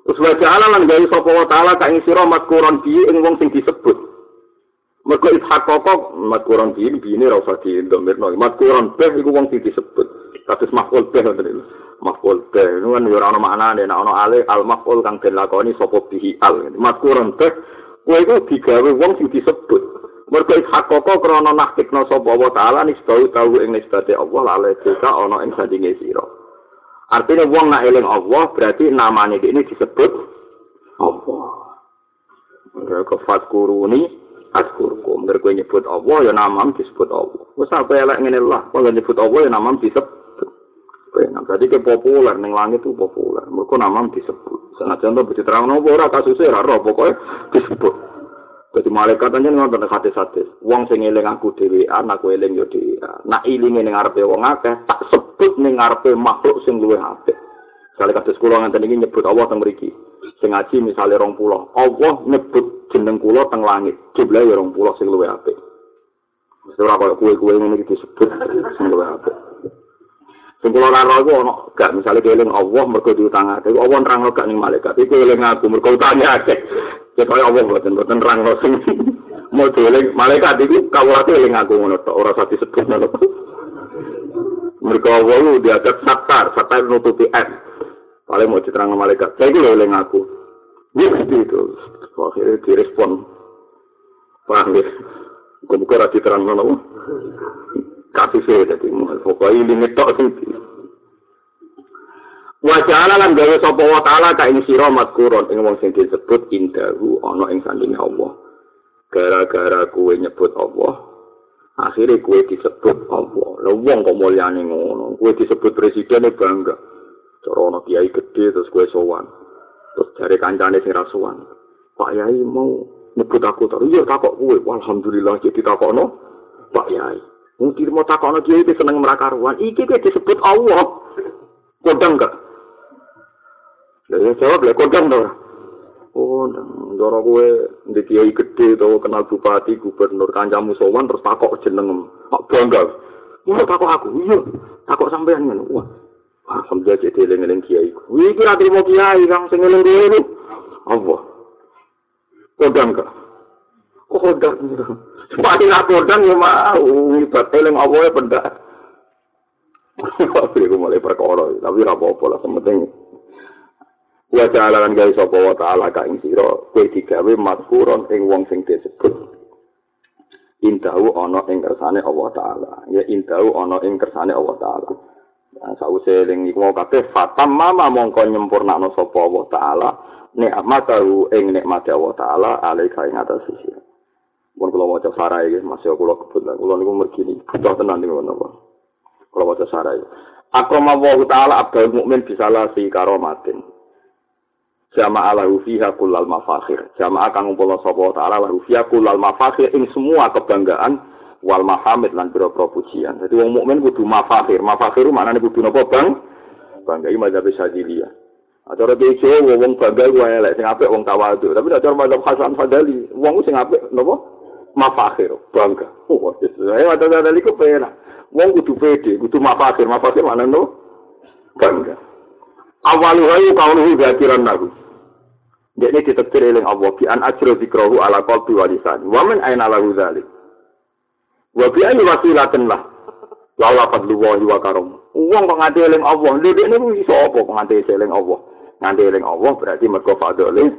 Terus wa ta'ala lan gawe sapa wa ta'ala ka ing sira matkuron bi ing wong sing disebut. Mergo ishak kok matkuron bi bi ini ra usah di domirno. Matkuron be iku wong sing disebut. Bih ngoten niku. Maf'ul bih niku kan yo ora ono maknane nek ono ale al maf'ul kang den lakoni sapa bihi al. Mazkuran bih kowe iku digawe wong sing disebut. Mergo hakoko krana naktikno sapa wa taala nisbau tau ing nisbate Allah lale desa ana ing sandinge sira. Artinya wong nak eling Allah berarti namanya ini disebut Allah. Mereka fatkuruni askurkum. Mereka nyebut Allah ya namam disebut Allah. Wes apa elek ngene lah, kalau nyebut Allah ya namam disebut. Nah, berarti ke populer ning langit itu populer. Mereka namam disebut. Senajan to diterang nopo ora kasusnya ora roh pokoknya disebut. Jadi malaikat aja ngotot hati hati. Wong sing eling aku dewi, aku eling yo dewi. Nak ilinge ning ngarepe wong akeh, tak sebut ning ngarepe makhluk sing luwih apik. Kali kados kula nganten iki nyebut Allah teng mriki. Sing ngaji misale 20. Allah nyebut jeneng kula teng langit. Jumlah ya 20 sing luwih apik. Wis ora kaya kuwe-kuwe ngene iki disebut sing luwih apik. Sing kula ora iku ana gak misale keling Allah mergo diutangake. Allah nerangno gak ning malaikat. Iku eling aku mergo utange akeh. Ya kaya Allah mboten mboten nerangno sing (laughs) mau dieling malaikat iki kawulate eling aku ngono tok ora usah disebut ngono. Mergo Allah diadat satar, satar nutupi S. Paling mau diterang malaikat. Saya itu oleh ngaku. Ini mesti itu. Akhirnya direspon. Paham ya? Bukan-bukan rasa diterang mana Kasih saya jadi. Pokoknya ini ngetok sih. Wajah lan gawe sapa wa taala ka ing sira matkurun ing wong sing disebut indahu ana ing sandinge Allah. Gara-gara kuwe nyebut Allah, akhirnya kuwe disebut Allah. Lah wong kok mulyane ngono, kuwe disebut presiden bangga. cara ana kiai gedhe terus kowe sowan terus jare kancane sing rasuwan Pak Yai mau nyebut aku terus iya takok kowe alhamdulillah jadi takokno Pak Yai mungkin mau takokno kiai iki seneng merakaruan iki iki disebut Allah kodang gak ya jawab lah kodang to. Oh, ndoro kowe ndek kiai gedhe to kenal bupati, gubernur, kancamu sowan terus takok jeneng Pak Bangga. Iya takok aku, iya. Takok sampean ngono. Wah, Alhamdulillah jadi eling-eling kiai. Wih, kira terima kiai, kang sing eling dia ini. Apa? Kodang kak? Kodang? Semakin aku kodang ya mau. Ibat eling apa ya benda. Tapi aku mulai perkara. Tapi apa-apa lah. Sementing. Wa ta'ala lan gawe sapa wa ta'ala ka ing sira kowe digawe mazkuron ing wong sing disebut indahu ana ing kersane Allah taala ya indahu ana ing kersane Allah taala Nah, sause ning iku mau kabeh fatam mama mongko nyempurnakno sapa Allah taala nikmat ing nikmat Allah taala alaika ing atas sisi. Mun kula maca sarai iki masih kula kebut kula niku mergi ni butuh tenan niku napa. Kula maca sarai. Akrama Allah taala abdul mukmin bisa lasi karomatin. Jama ala fiha kullal mafakhir. Jama kang ngumpulna sapa taala wa fiha kullal mafakhir ing semua kebanggaan wal mahamid lan pira pujian. Dadi wong mukmin kudu mafakhir. Mafakhir maknane kudu napa, Bang? Bangga iki mazhab Syadziliyah. Acara bejo wong bangga ku elek sing apik wong tawadhu. Tapi acara mazhab Hasan Fadali, wong sing apik napa? Mafakhir, bangga. Oh, wis. Ayo ada dalil iku penak. Wong kudu pede, kudu mafakhir. Mafakhir maknane no? Bangga. Awalu hayu kaunuhu zakiran nabi. Dia ini ditektir eling Allah bi an ajro zikrahu ala qalbi wa lisan. Wa min aina lahu dzalik? Wa bi ayi wasilatin lah. Lawa fadlullahi wa karam. Wong kok nganti eling Allah, lho niku iso apa kok nganti eling Allah? Nganti eling Allah berarti mergo fadlile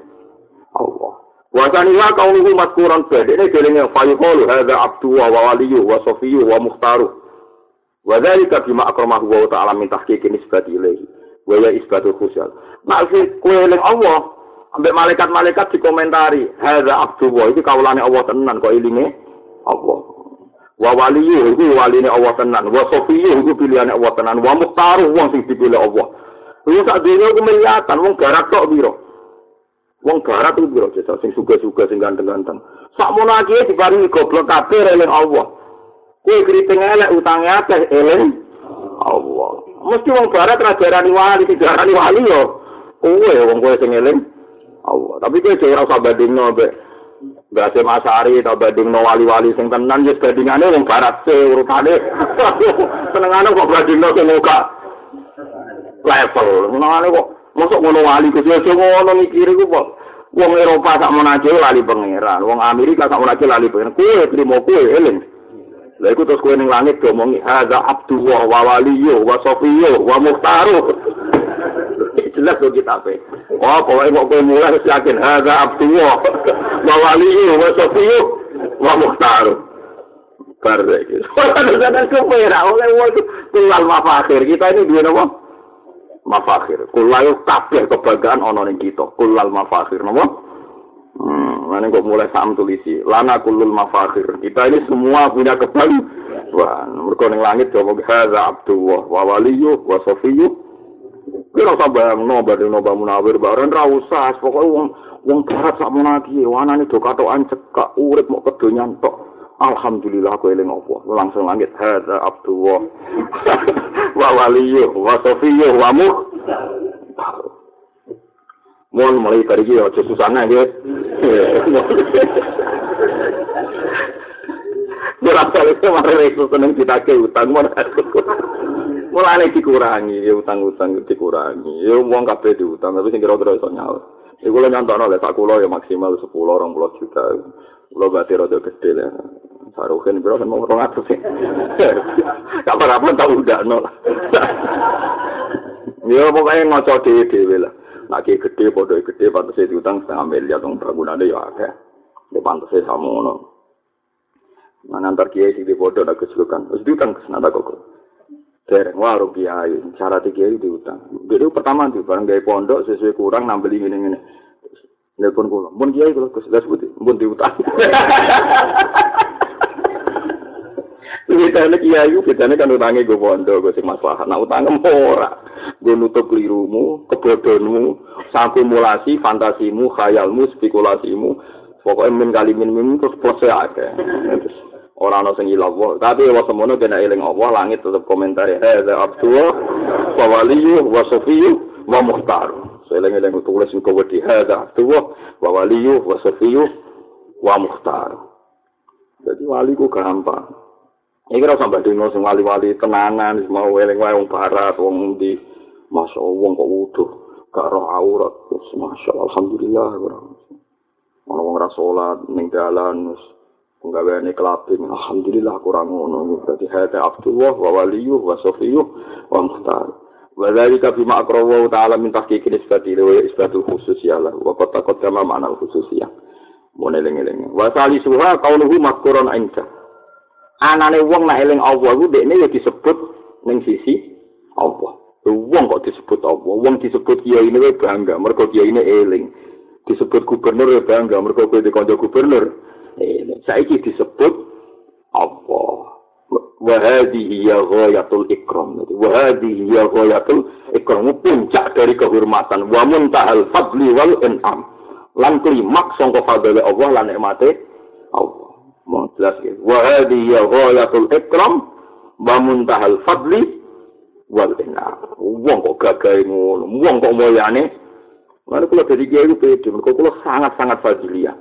Allah. Wa sani wa kauluhu mazkuran badene delinge fa yuqulu hadza abdu wa waliyyu wa safiyyu wa mukhtaru. Wa dzalika bima akramahu wa ta'ala min tahqiqi nisbati ilaihi. Wa ya isbatul khusyal. Maksud kowe eling Allah, ambek malaikat-malaikat dikomentari, hadza abdu wa iki kawulane Allah tenan kok ilinge Allah. wa waliyu iku waline Allah tenan wa sofiyu iku pilihane Allah tenan wa muhtaru wong sing dipilih Allah Wong sak dene iku melihatan wong garat tok piro Wong garat iku piro jasa sing suga-suga sing ganteng-ganteng? Sak mono iki diparingi goblok kabeh eling Allah. Kowe kriting elek utange akeh eling Allah. Mesti wong garat ra jarani wali sing jarani wali yo. Kowe wong kowe sing eling Allah. Tapi kowe ora usah bandingno mbek. Berarti Mas Ari atau banding no wali-wali sing tenan ya bandingannya yang barat sih urutane. (laughs) Senengane kok banding no sing muka level. Senengane kok masuk ngono wali ke sini ngono mikir iku kok. Wong Eropa sak menaje lali pangeran, wong Amerika sak menaje lali pangeran. Kue trimo kue eling. Lha iku terus kowe ning langit diomongi hadza abdullah wa waliyyu wa safiyyu wa muhtaru. (laughs) Jelas kok kitabe. Oh, pokoknya kok kowe mulai wis yakin hadza abdullah wa waliyyu wa safiyyu wa muhtaru. Bar iki. Kadang-kadang kowe ora oleh wong kulal mafakhir. Kita ini duwe napa? Mafakhir. Kulal kabeh kebanggaan ana ning kita. Kulal mafakhir napa? Hmm, mana kok mulai sam tulisi. Lana kulul mafakhir. Kita ini semua punya kebanggaan. Mereka ning langit coba hadza abdullah wa waliyyu wa safiyyu. Kira usah bayang no badhe no munawir bareng ra usah. Pokoke wong wong barat sak menaki wanane do katokan cekak urip mau kedo nyantok. Alhamdulillah aku eling apa. Langsung langit hadza abdullah (laughs) wa waliyyu wa safiyyu wa muh. Mohon mulai dari iki aja susana nggih. Ora kali kemarin itu seneng ditake utang mon. Mulane dikurangi, ya utang-utang dikurangi. Ya wong kabeh diutang, tapi sing kira-kira iso nyaur. Iku lho nyontokno lek sak kula ya maksimal 10 20 juta. Kula berarti rada gede lah. Saruhin biro kan mau orang atas sih. Kapan-kapan tahu udah nol. Ya pokoknya ngocok dewe lah. Nak gede, bodoh gede, pantasnya diutang setengah miliar, dong bangunannya ya ada. Ya pantasnya sama ngono. Nah nanti kiai sih di bodoh ada kesulitan. Terus diutang ke sana kok. Dereng warung kiai, cara tiga kiai diutang. Jadi pertama tuh barang gaya pondok sesuai kurang nambah ini ini. Nelpon kula, mun kiai kula gas putih, mun diutang. (laughs) Bedane kiai ku bedane kan utange go pondok, go sing masalah. Nah utange ora. Go nutup klirumu, kebodohanmu, sakumulasi, fantasimu, khayalmu, spekulasimu. Pokoknya min kali min min terus plus. Terus ora ana sing ilang wae. Tapi wa semono kena eling Allah langit tetep komentar ya. Hadza abdullah wa waliyyu wa safiyyu wa muhtar. Seling-eling tulis sing kewedi hadza abdullah wa waliyyu wa safiyyu wa muhtar. Jadi wali ku gampang. Iki ora sampe dino sing wali-wali tenanan wis mau eling wae wong barat wong ndi. Masya Allah kok wuduh gak roh aurat. Terus Masya Allah Alhamdulillah. Ono wong ra salat ning dalan wis penggaweane kelabing. Alhamdulillah kurang ngono. Berarti hada Abdullah wa waliyyu wa safiyyu wa muhtar. Wa dzalika bima aqrawa ta'ala min tahqiqi nisbati wa isbatul khususiyah wa qad taqaddama ma'na khususiyah. Mun eling-eling. Wa salisuha qauluhu mazkurun 'inda. Anane wong nek eling Allah ku dekne ya disebut ning sisi Allah. Wong kok disebut Allah, wong disebut kiai ini bangga, mergo kiai ini eling. Disebut gubernur ya bangga, mergo kowe kanca gubernur. Eh, saiki disebut Allah. Wa hadhihi ya ghayatul ikram. Wa hadhihi ya ghayatul ikram, puncak dari kehormatan, wa muntahal fadli wal in'am. Lan klimaks sangka fadhile Allah lan nikmate Allah. Mau jelas ya. Wa hadhihi ghayatul ikram wa muntahal fadli wal inna. Wong kok gagahe ngono, wong kok moyane. Lalu kalau dari kiai pede, mereka kalau sangat-sangat fadilia.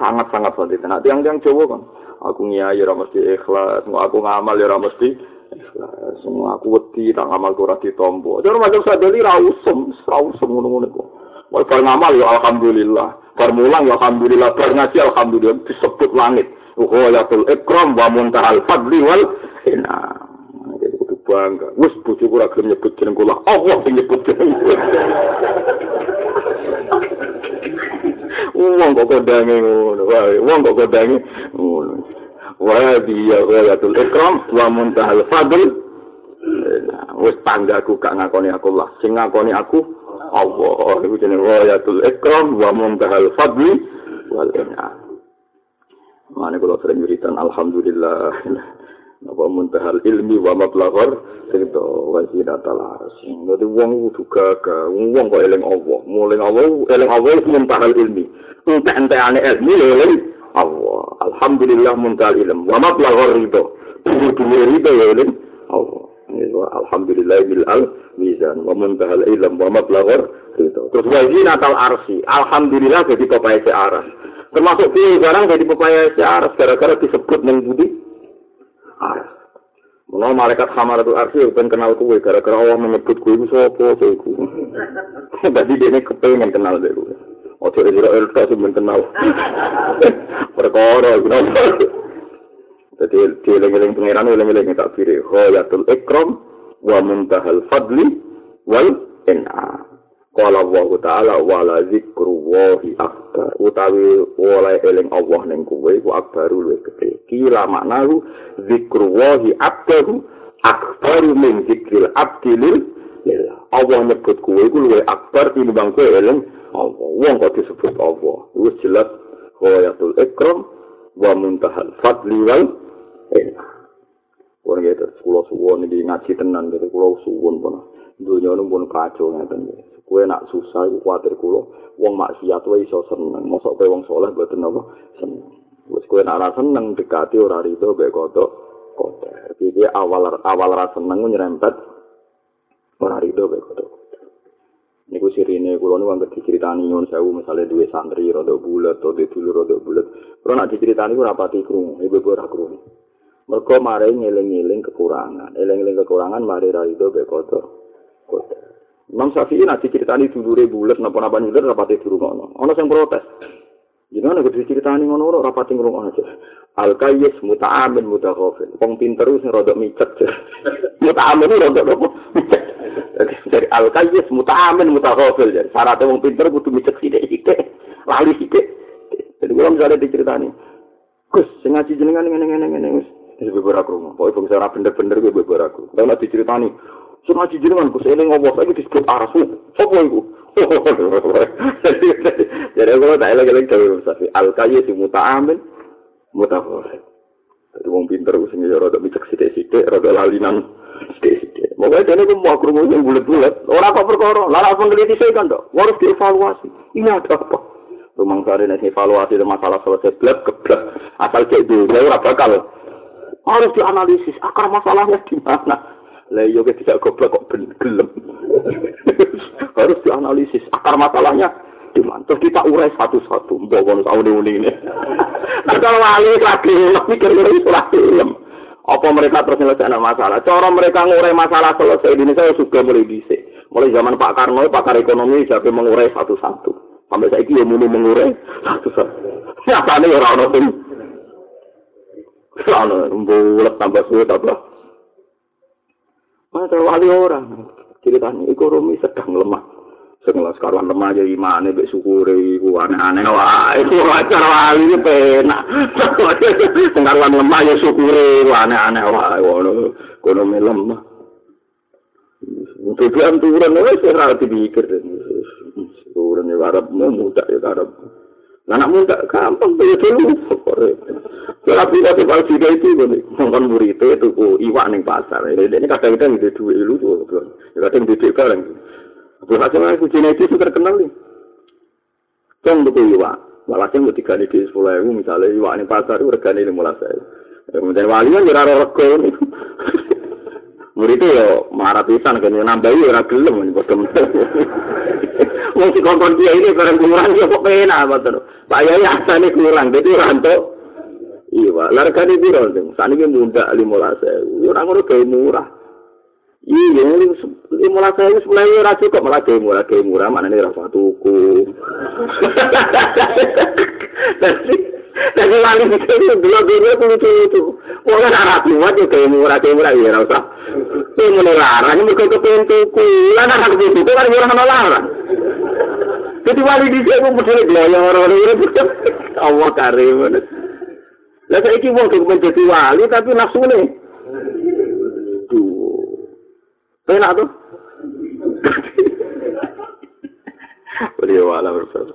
Sangat-sangat fadilia. Nah, tiang-tiang Jawa kan, aku ngiayi ya mesti ikhlas, aku ngamal ya mesti ikhlas. Semua aku wedi, tak ngamal kurang ditombo. Jadi macam sadeli rausem, rausem ngono-ngono kok. Bar ngamal ya alhamdulillah. Bar mulang ya alhamdulillah. Bar ngaji alhamdulillah disebut langit. Ghayatul ikram wa muntahal fadli wal hina. Jadi kudu bangga. Wis bojoku ora gelem nyebut jeneng kula. Allah sing nyebut jeneng. Wong kok kondange ngono. Wong kok kondange ngono. Wa ya ghayatul ikram wa muntahal fadli. Wis tanggaku gak ngakoni aku lah. Sing ngakoni aku Allah iku jenenge wayatul ikram wa muntahal fadli wal in'am. Mane kula sering nyeritan alhamdulillah. Napa muntahal ilmi wa mablaghar itu wasilatul arsy. Dadi wong kudu gagah, wong kok eling Allah, muling Allah, eling Allah muntahal ilmi. Entek-entekane ilmi eling Allah. Alhamdulillah muntahal ilm wa mablaghar ridho. Kudu ridho eling Allah. Alhamdulillah bil al mizan wa muntahal ilm wa mablaghar gitu. Terus wa zinatal arsi. Alhamdulillah jadi pepaya aras. Termasuk piye sekarang jadi pepaya aras gara-gara disebut nang budi aras. Menawa malaikat hamaratul arsi ben kenal kuwe gara-gara Allah menyebut kuwe iku sapa to iku. (laughs) Dadi dene kepengen kenal dhewe kuwe. Ojo Israel tok sing kenal. (laughs) Perkara iku. Jadi dieling-eling pangeran eling-eling takbir. Ghayatul ikram wa muntahal fadli wal in'am. Qala Allah Ta'ala wala zikrullahi akbar. Utawi oleh eling Allah ning kowe ku akbaru luwih gedhe. Kila maknahu zikrullahi akbaru akbaru min zikril abdi lil Allah nyebut kowe iku luwih akbar tinimbang kowe eling Allah. Wong kok disebut Allah. Wis jelas ghayatul ikram wa muntahal fadli wal in'am. Wong gitu, kula suwun iki ngaji tenan gitu, kula suwun pun. Dunia ini pun kacau ngeten Kue nak susah iku kuatir kula wong maksiat wae iso seneng. Mosok kowe wong saleh mboten napa seneng. Wis kowe nak seneng dekati ora rido mek kodok kotor. Jadi awal awal ra seneng nyerempet ora rido mek kodok. Niku sirine kula niku anggere diceritani nyun sewu misale duwe santri rada bulet atau dulur rada bulet. Kula nak diceritani ora pati krungu, ibu ora krungu. Mergo mare ngeling-eling kekurangan, eling-eling kekurangan mare ra mek kodok. Kotor. Imam Syafi'i nanti ceritani dulure bulat napa-napa nyulir rapati dirungono. Ono sing protes. Gimana kudu diceritani ngono ora rapati ngrungokno aja. Al kayyis muta'amin mutaghafil. Wong pinter sing rada micet. (laughs) muta'amin rada apa? Dari al kayyis muta'amin mutaghafil. Jadi syaratnya wong pinter kudu micet sithik-sithik. Lali sithik. Jadi kula misalnya diceritani. Gus, sing ngaji jenengan ngene-ngene ngene Wis beberapa krungu. Pokoke bangsa ora bener-bener gue beberapa krungu. Lah diceritani, Sing ngaji jenengan Gus eling ngopo saiki disebut arasu. Sopo iku? (laughs) Jadi kalau tak eling-eling dhewe Safi al kayyi muta'amil mutafawwid. Jadi wong pinter sing ya rada micek sithik-sithik, rada lalinan sithik-sithik. Moga jane ku mau krungu sing bulet-bulet. Ora kok perkara, lara peneliti saya kan dok. Harus dievaluasi. Ini ada apa? Rumang sari nek evaluasi masalah selesai blek keblek. Asal cek dulu, ora bakal. Harus dianalisis akar masalahnya di mana. Lah yo tidak goblok kok gelem. (laughs) Harus dianalisis akar masalahnya di mana. Terus kita urai satu-satu. Mbok ngono saune ini. (laughs) Nah kalau wali lagi itu lagi apa mereka terus menyelesaikan masalah? Cara mereka ngurai masalah selesai ini saya suka mulai bisa. Mulai zaman Pak Karno, pakar ekonomi siapa mengurai satu-satu. Sampai saya ini mulai mengurai satu-satu. (laughs) Nyatanya orang-orang pun. Ono bulat tambah sulit apa? Masa wali orang. Ceritanya ekonomi sedang lemah. Setelah sekarang lemah aja imane mbek syukure iku aneh-aneh wae. Iku wajar wali penak. Sekarang lemah ya syukure aneh-aneh wae ngono. Ekonomi lemah. Tujuan turun wis ora dipikir. Turun ya arep muda ya arep. Anak muda gampang tuh dulu. Tapi tapi kalau tidak itu, nonton murid itu itu iwak neng pasar. Ini ini kadang-kadang di dua ilu tuh, kadang di tiga orang. Berhasil aku genetis itu terkenal nih. Cong tuh iwak. Malah sih mau tiga di sepuluh ribu misalnya iwak neng pasar itu regane lima belas ribu. Kemudian wali kan jurah rego itu ya marah pisan kan nambahi ora gelem bodoh. (laughs) Wong si kongkon dia ini barang kurang ya kok penak betul. Pak Yai asane kurang dadi rantuk. Iya, largane piro sing saniki muda 15000. Ya ora ngono gawe murah. Iya, belas ribu sepuluh ribu ora cukup malah gawe murah gawe murah mana nih rasa tuku. (laughs) Tapi wali itu dulu dulu itu itu itu. Wong arah kuat ya kayak murah kayak murah ya rasa. Ini melarang ini mereka kepengen tuku. Lah nak aku itu kan murah sama larang. Jadi wali di sini pun betul betul orang-orang ini. Allah karim. Lah saya ini wong kepengen jadi wali tapi nafsu. Tuh. Penak (laughs) tuh. Beliau ala berfirman.